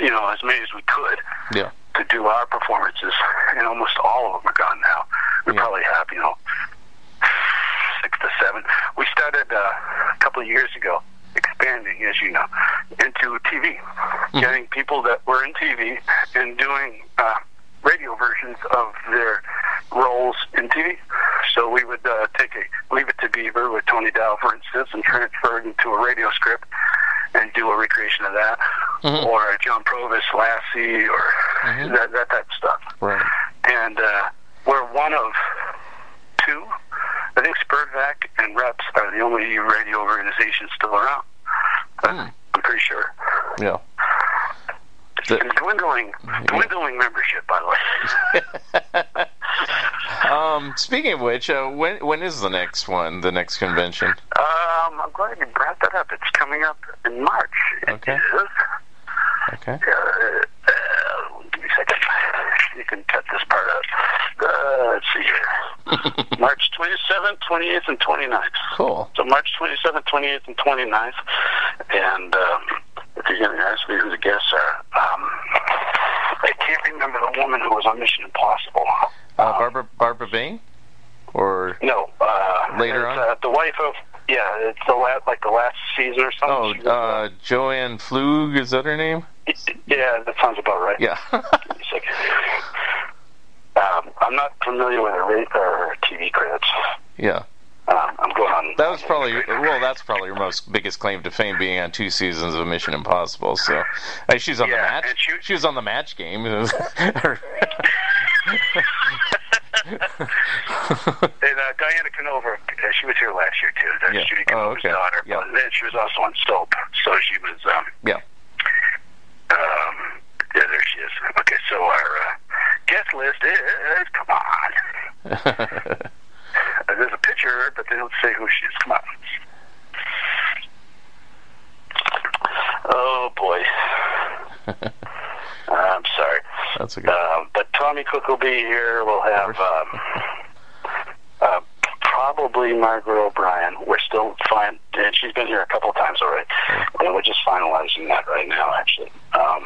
you know, as many as we could Yeah. To do our performances, and almost all of them are gone now. We Yeah. probably have, you know, six to seven. We started uh, a couple of years ago, expanding, as you know, into TV, getting people that were in TV and doing uh, radio versions of their roles in TV. So we would uh, take a Leave It to Beaver with Tony Dow, for instance, and transfer it into a radio script and do a recreation of that, or a Jon Provost Lassie, or that, that type of stuff. Right. And uh, we're one of two. I think SPERDVAC and Reps are the only radio organizations still around. Uh, I'm pretty sure. Yeah. The- And dwindling, dwindling membership, by the way. um, speaking of which, uh, when when is the next one? The next convention? Um, I'm glad you brought that up. It's coming up in March. Okay. is. Okay. Uh, uh, give me a second. You can cut this part out. Uh, let's see here. March 27th, 28th, and 29th. Cool. So March 27th, 28th, and 29th. And um, if you're going to ask me who the guests are, um, I can't remember the woman who was on Mission Impossible. Uh, Barbara Barbara Bain, or No. Uh, Later on? Uh, the wife of, yeah, it's the last, like the last season or something. oh, uh, Joanne Flug is that her name? yeah, that sounds about right. Yeah. Give me a second. Um, I'm not familiar with her, her TV credits. yeah. Um, I'm going on. That was probably well. That's probably her most biggest claim to fame, being on two seasons of Mission Impossible. So, uh, she's on the match. she- She was on the match game. And uh, Diana Canova, uh, she was here last year too. That's Yeah. Judy Oh, Canova's okay. daughter. Yeah. But then she was also on Soap, so she was. Um, yeah. um, yeah, there she is. Okay, so our uh, guest list is. Come on. There's a picture, of her, but they don't say who she is. Come on. Oh boy. I'm sorry. That's a good. Um, but Tommy Cook will be here. We'll have um, uh, probably Margaret O'Brien. We're still fine, and she's been here a couple of times already, and we're just finalizing that right now, actually. Um,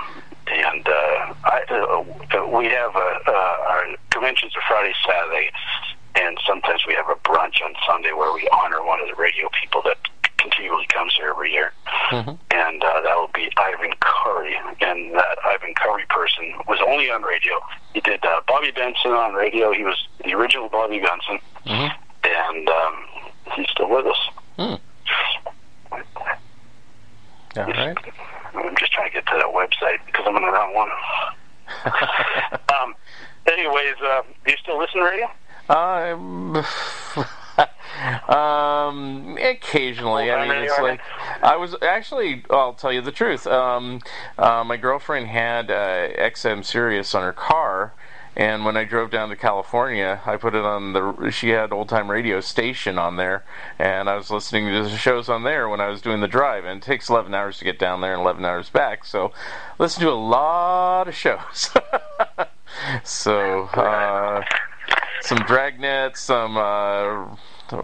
and uh, I, uh, we have uh, uh, our conventions are Friday, Saturday, and sometimes we have a brunch on Sunday where we honor one of the radio people that continually comes here every year Mhm. and uh, that will be Ivan Curry. And that Ivan Curry person was only on radio. He did uh, Bobby Benson on radio. He was the original Bobby Benson, Mhm. and um, he's still with us. Hmm. All right. I'm just trying to get to that website because I'm on the wrong one. um, uh, anyways, uh, do you still listen to radio? Um, um, occasionally. I mean, it's like I was actually. I'll tell you the truth. Um, uh, my girlfriend had uh, XM Sirius on her car. And when I drove down to California, I put it on the. She had old time radio station on there, and I was listening to the shows on there when I was doing the drive. And it takes 11 hours to get down there and 11 hours back, so listen to a lot of shows. so uh, some Dragnet, some uh,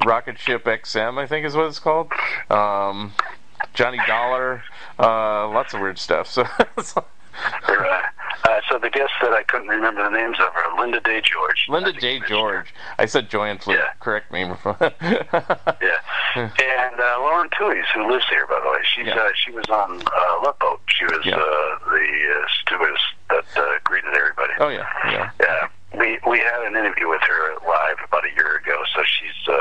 Rocket Ship XM, I think is what it's called. Um, Johnny Dollar, uh, lots of weird stuff. So. Uh, so the guests that I couldn't remember the names of are Linda Day George. Linda Day George. I said Joanne Fleet. Yeah. Correct me. yeah. And uh, Lauren Tewes, who lives here, by the way. She's Yeah. uh, she was on uh, Love Boat. She was Yeah. uh, the uh, stewardess that uh, greeted everybody. oh yeah, yeah. Yeah, we we had an interview with her live about a year ago, so she's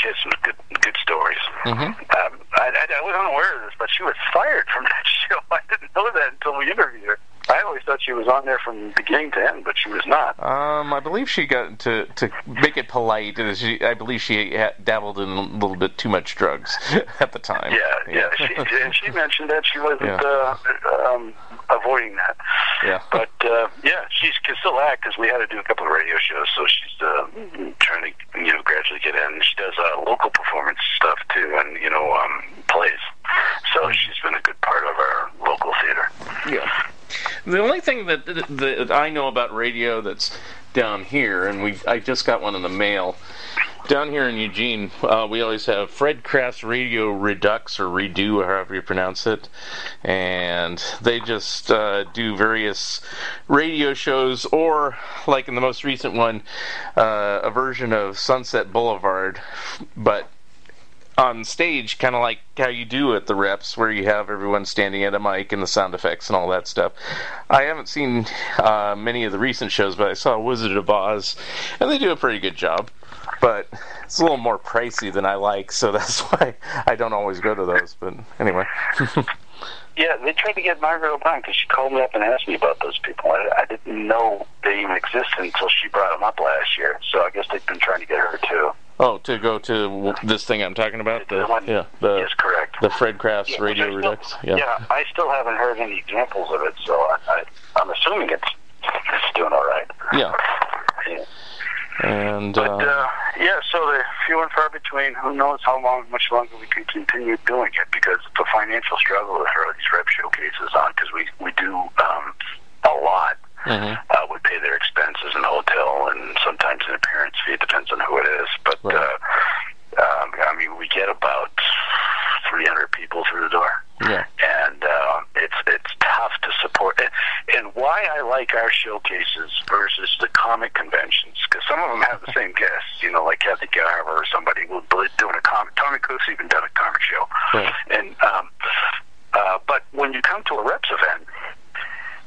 she has some good good stories. Mhm. Um, I, I, I was unaware of this, but she was fired from that show. I didn't know that until we interviewed her. I always thought she was on there from beginning to end, but she was not. Um, I believe she got to to make it polite. She, I believe she dabbled in a little bit too much drugs at the time. Yeah, yeah. She, and she mentioned that she wasn't Yeah. uh, um, avoiding that. Yeah. But uh, yeah, she can still act because we had to do a couple of radio shows, so she's uh, trying to you know gradually get in. She does uh, local performance stuff too, and you know um, plays. So she's been a good part of our local theater. Yeah. The only thing that, that, that I know about radio that's down here, and we I just got one in the mail. Down here in Eugene, uh, we always have Fred Crafts' Radio Redux or Redo, or however you pronounce it, and they just uh, do various radio shows, or like in the most recent one, uh, a version of Sunset Boulevard, but on stage, kind of like how you do at the reps, where you have everyone standing at a mic and the sound effects and all that stuff. I haven't seen uh, many of the recent shows, but I saw Wizard of Oz, and they do a pretty good job. But it's a little more pricey than I like, so that's why I don't always go to those. But anyway, Yeah, they tried to get Margaret O'Brien because she called me up and asked me about those people. I, I didn't know they even existed until she brought them up last year. So I guess they've been trying to get her too. Oh, to go to w- this thing I'm talking about, the The one- yeah, the yes, correct. the Fred Crafts' Yeah, Radio Redux, still- yeah. I still haven't heard any examples of it, so I, I'm assuming it's it's doing all right. yeah, Yeah. and But uh, uh, yeah, so they're few and far between. Who knows how long, much longer we can continue doing it because it's a financial struggle to throw these rep showcases on because we we do um, a lot. Mhm. Uh, we pay their expenses in the hotel and sometimes an appearance fee. It depends on who it is, but Right. uh, um, I mean, we get about 300 people through the door yeah, and uh, it's it's tough to support. And, and why I like our showcases versus the comic conventions, because some of them have the same guests, you know, like Kathy Garver or somebody who doing a comic. Tommy Cook's even done a comic show, Right. and um, uh, but when you come to a reps event.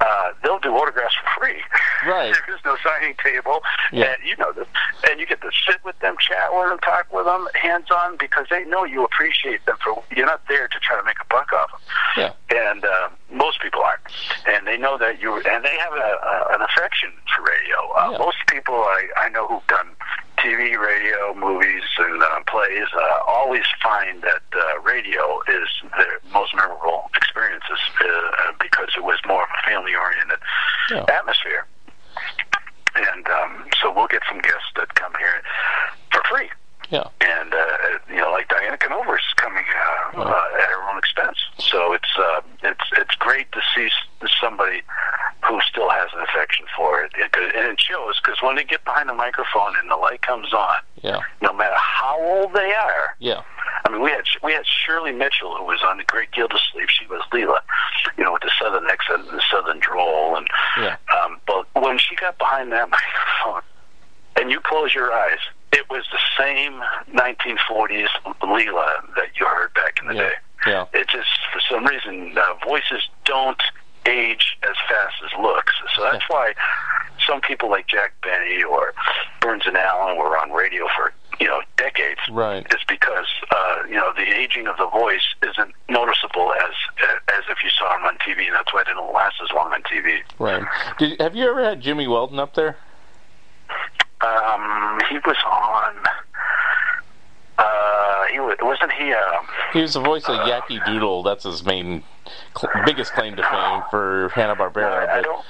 Uh, they'll do autographs for free. Right. There's no signing table, Yeah. and you know this. And you get to sit with them, chat with them, talk with them, hands on, because they know you appreciate them. For you're not there to try to make a buck off them yeah, and uh, most people aren't. And they know that you, and they have a, a, an affection for radio. Uh, Yeah. Most people I, I know who've done TV, radio, movies, and uh, plays uh, always find that uh, radio is their most memorable experiences uh, because it was more of a family-oriented Yeah. atmosphere. And um, so we'll get some guests that come here for free yeah. and uh, you know, like Diana Canova is coming uh, uh, at her own expense. So it's uh, it's it's great to see somebody who still has an affection for it, it and it shows because when they get behind the microphone and the light comes on, Yeah, no matter how old they are. yeah, I mean, we had we had Shirley Mitchell who was on the Great Gildersleeve. She was Leila, you know, with the southern accent and the southern drawl, and yeah, um, but when she got behind that microphone and you close your eyes, it was the same 1940s Leila that you heard back in the yeah, day. yeah, It just, for some reason, uh, voices don't age as fast as looks. So that's why some people like Jack Benny or Burns and Allen were on radio for you know decades. Right. It's because uh, you know the aging of the voice isn't noticeable as as if you saw them on TV, and that's why they didn't last as long on TV. Right. Did have you ever had Jimmy Weldon up there? Um, he was on. Uh, he was, wasn't he? Uh, He was the voice of Yankee Doodle. That's his main, cl- biggest claim to fame for Hanna Barbera. I, I don't.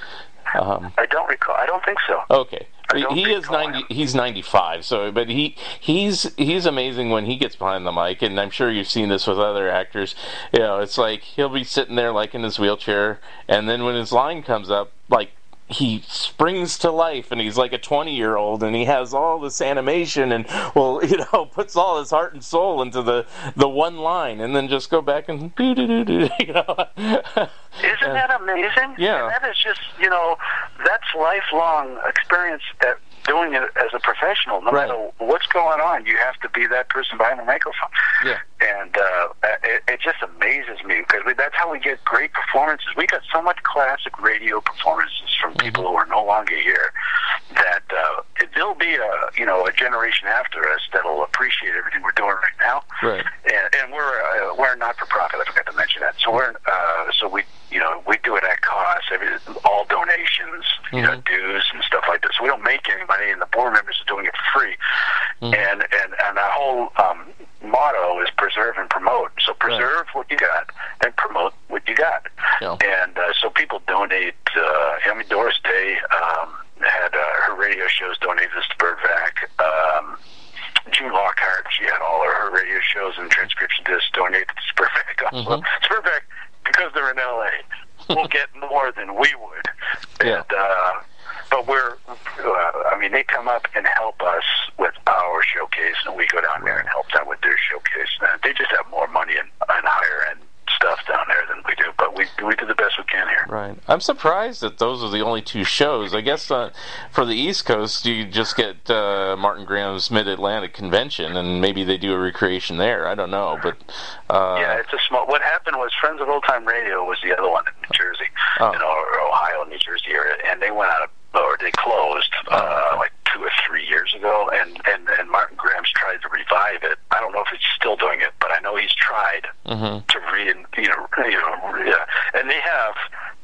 um, I don't recall. I don't think so. Okay, he is ninety. him. He's ninety-five. So, but he he's he's amazing when he gets behind the mic, and I'm sure you've seen this with other actors. You know, it's like he'll be sitting there like in his wheelchair, and then when his line comes up, like he springs to life, and he's like a twenty-year-old, and he has all this animation, and well, you know, puts all his heart and soul into the the one line, and then just go back and do do do do. You know. Isn't that amazing? Yeah. And that is just, you know, that's lifelong experience at doing it as a professional. No Right. matter what's going on, you have to be that person behind the microphone. Yeah. And uh, it, it just amazes me because we, that's how we get great performances. We got so much classic radio performances from Mm-hmm. people who are no longer here that uh, it, there'll be a you know a generation after us that'll appreciate everything we're doing right now Right. and, and we're uh, we're not for profit. I forgot to mention that. So we're uh, so we you know we do it at cost. Every all donations, you know, dues and stuff like this. We don't make any money, and the board members are doing it for free. And and and our whole um, motto is preserve and promote. So preserve what you got and promote what you got. Yeah. And uh, so people donate. Uh, I mean, Doris Day um, had uh, her radio shows donated to SPERDVAC. Um, June Lockhart, she had all of her radio shows and transcription discs donated to SPERDVAC. Also. SPERDVAC, because they're in LA, will get more than we would. Yeah. And, uh, but we're, uh, I mean, they come up and help us with our showcase, and we go down there and help them with their showcase. And they just have more money and, and higher end stuff down there than we do. But we we do the best we can here. Right. I'm surprised that those are the only two shows. I guess uh, for the East Coast, you just get uh, Martin Grams' Mid Atlantic Convention, and maybe they do a recreation there. I don't know, but uh, Yeah, it's a small. What happened was Friends of Old Time Radio was the other one in New Jersey, Oh. you know, or Ohio, New Jersey area, and they went out of or they closed uh, like two or three years ago, and and and Martin Grams tried to revive it. I don't know if he's still doing it, but I know he's tried Mhm. to re you know you know re- and they have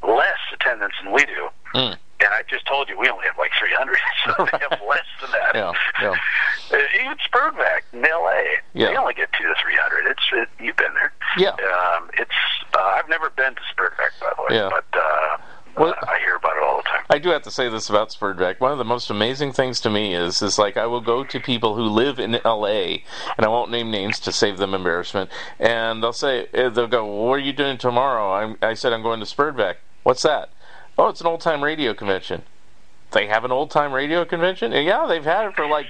less attendance than we do. Mm. And I just told you we only have like 300, so they have less than that. Yeah, yeah. Uh, even SPERDVAC in L.A. Yeah. They only get two to three hundred. It's it, you've been there. Yeah. Um, it's uh, I've never been to SPERDVAC by the way, Yeah. but uh, Well- I hear about it all the time. I do have to say this about SPERDVAC. One of the most amazing things to me is is like I will go to people who live in L.A. and I won't name names to save them embarrassment, and they'll say eh, they'll go, "What are you doing tomorrow?" I'm, I said, "I'm going to SPERDVAC." What's that? Oh, it's an old time radio convention. They have an old time radio convention? Yeah, they've had it for like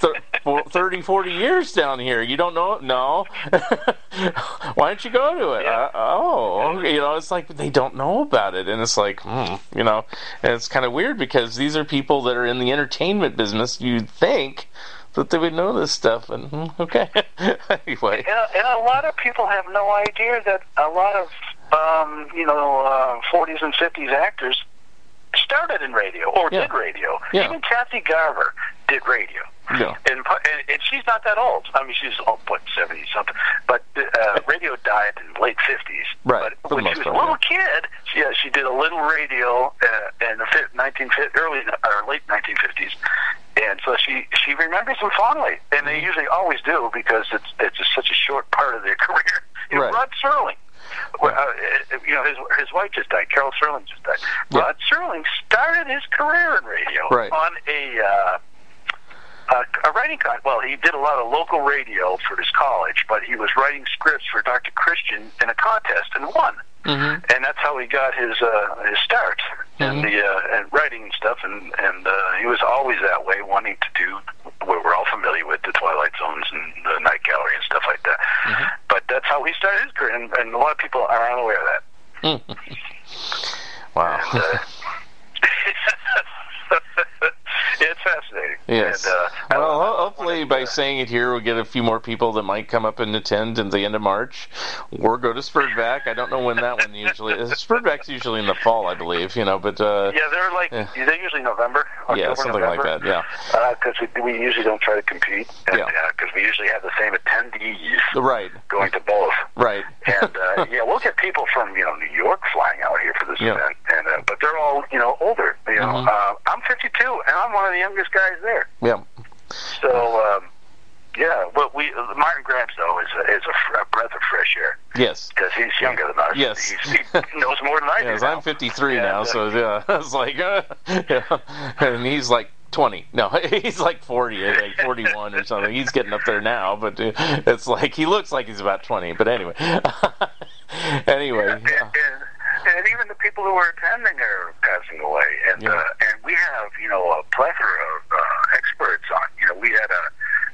th- 30, 40 years down here. You don't know it? No. Why don't you go to it? Uh, oh, okay. you know, it's like they don't know about it. And it's like, hmm, you know, and it's kind of weird because these are people that are in the entertainment business. You'd think that they would know this stuff. And hmm, okay. anyway. And, and a lot of people have no idea that a lot of um, you know uh, 40s and 50s actors started in radio or Yeah. did radio. Yeah. Even Kathy Garver did radio. Yeah. And, and, and she's not that old. I mean, she's oh, what seventy something. But uh, radio died in the late fifties. Right, But when she was a little kid, she, yeah, she did a little radio uh, in the nineteen early or late nineteen fifties, and so she she remembers them fondly. And Mm-hmm. they usually always do because it's it's just such a short part of their career. You know, Right. Rod Serling. Well, uh, you know, his his wife just died. Carol Serling just died. Yeah. Rod Serling started his career in radio Right. on a uh, uh, a writing con. Well, he did a lot of local radio for his college, but he was writing scripts for Dr. Christian in a contest and won. Mm-hmm. And that's how he got his uh, his start Mhm. in the uh, and writing and stuff. And and uh, he was always that way, wanting to do what we're all familiar with the Twilight Zones and the Night Gallery and stuff like that. Mm-hmm. But that's how he started his career, and, and a lot of people are unaware of that. Wow. And, uh, it's fascinating. Yes. And, uh, Well, ho- hopefully by saying it here, we'll get a few more people that might come up and attend at the end of March, or go to SPERDVAC. I don't know when that one usually is. SPERDVAC's usually in the fall, I believe. You know, but uh, Yeah, they're like Yeah. they're usually November. yeah, October, something like that. Yeah, Because we, we usually don't try to compete. And, Yeah. Because we usually have the same attendees right, going to both. right. and uh, yeah, we'll get people from you know New York flying out here for this Yeah. event, and uh, but they're all you know older. You know, Mhm. uh, I'm 52, and I'm one of the youngest guys there. Yeah, So um, yeah, but we Martin Grams though is a, is a, fr- a breath of fresh air yes. because he's younger than us. Yes. He's, he knows more than I do. Yes, now. I'm 53 Yeah, now, uh, so yeah, it's like, uh, yeah. and he's like 20. No, he's like 40, I think 41 or something. He's getting up there now, but uh, it's like he looks like he's about 20. But anyway, anyway, and, and, and even the people who are attending are passing away. And Yeah. uh, and we have you know a plethora of uh, experts on. You know, we had uh,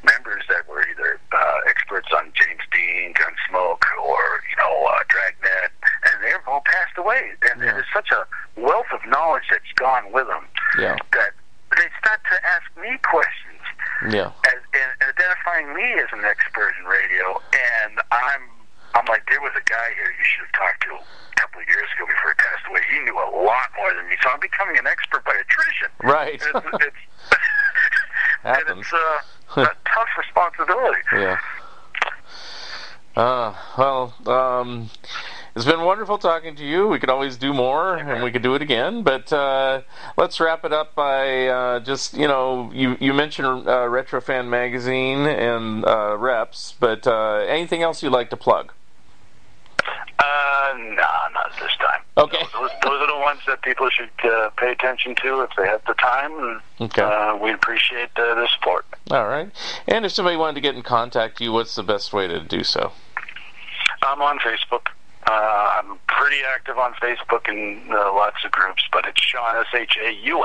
members that were either uh, experts on James Dean, Gunsmoke, or you know uh, Dragnet, and they've all passed away. And Yeah. there's such a wealth of knowledge that's gone with them yeah, that they start to ask me questions yeah, and, and identifying me as an expert in radio, and I'm I'm like, there was a guy here you should have talked to a couple of years ago before he passed away. He knew a lot more than me, so I'm becoming an expert by attrition. right, And it's, it's, and it's uh, a tough responsibility. Yeah. Uh, well, um, it's been wonderful talking to you. We could always do more, and we could do it again. But uh, let's wrap it up by uh, just you know you you mentioned uh, Retrofan magazine and uh, reps, but uh, anything else you'd like to plug? No, not this time. Okay. Those, those are the ones that people should uh, pay attention to if they have the time. And, Okay. Uh, we appreciate uh, the support. All right. And if somebody wanted to get in contact with you, what's the best way to do so? I'm on Facebook. Uh, I'm pretty active on Facebook and uh, lots of groups, but it's Shaun S H A U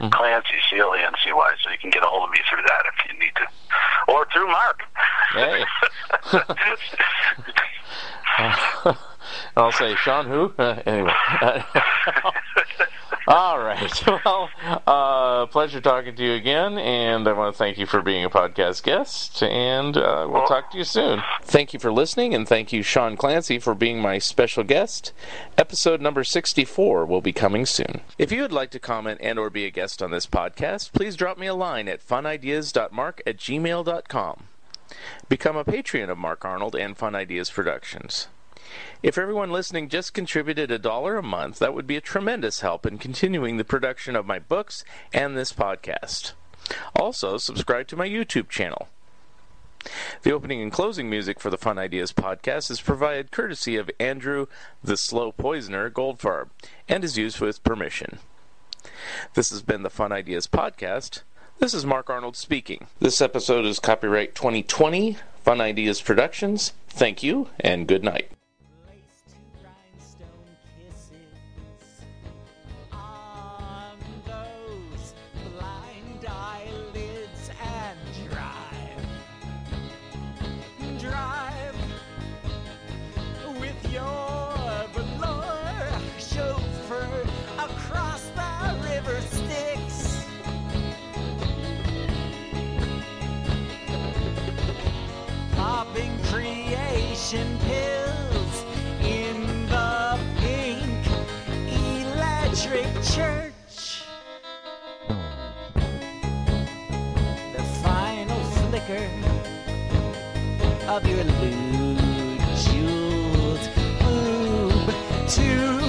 N Clancy C L A N C Y. So you can get a hold of me through that if you need to, or through Mark. Hey. I'll say Shaun who? Uh, anyway. All right. Well, uh, pleasure talking to you again, and I want to thank you for being a podcast guest, and uh, we'll talk to you soon. Thank you for listening, and thank you, Shaun Clancy, for being my special guest. Episode number 64 will be coming soon. If you would like to comment and or be a guest on this podcast, please drop me a line at funideas.mark at gmail.com. Become a patron of Mark Arnold and Fun Ideas Productions. If everyone listening just contributed a dollar a month, that would be a tremendous help in continuing the production of my books and this podcast. Also, subscribe to my YouTube channel. The opening and closing music for the Fun Ideas podcast is provided courtesy of Andrew the Slow Poisoner Goldfarb and is used with permission. This has been the Fun Ideas podcast. This is Mark Arnold speaking. This episode is copyright 2020 Fun Ideas Productions. Thank you and good night. Church. The final flicker of your lewd jeweled boob to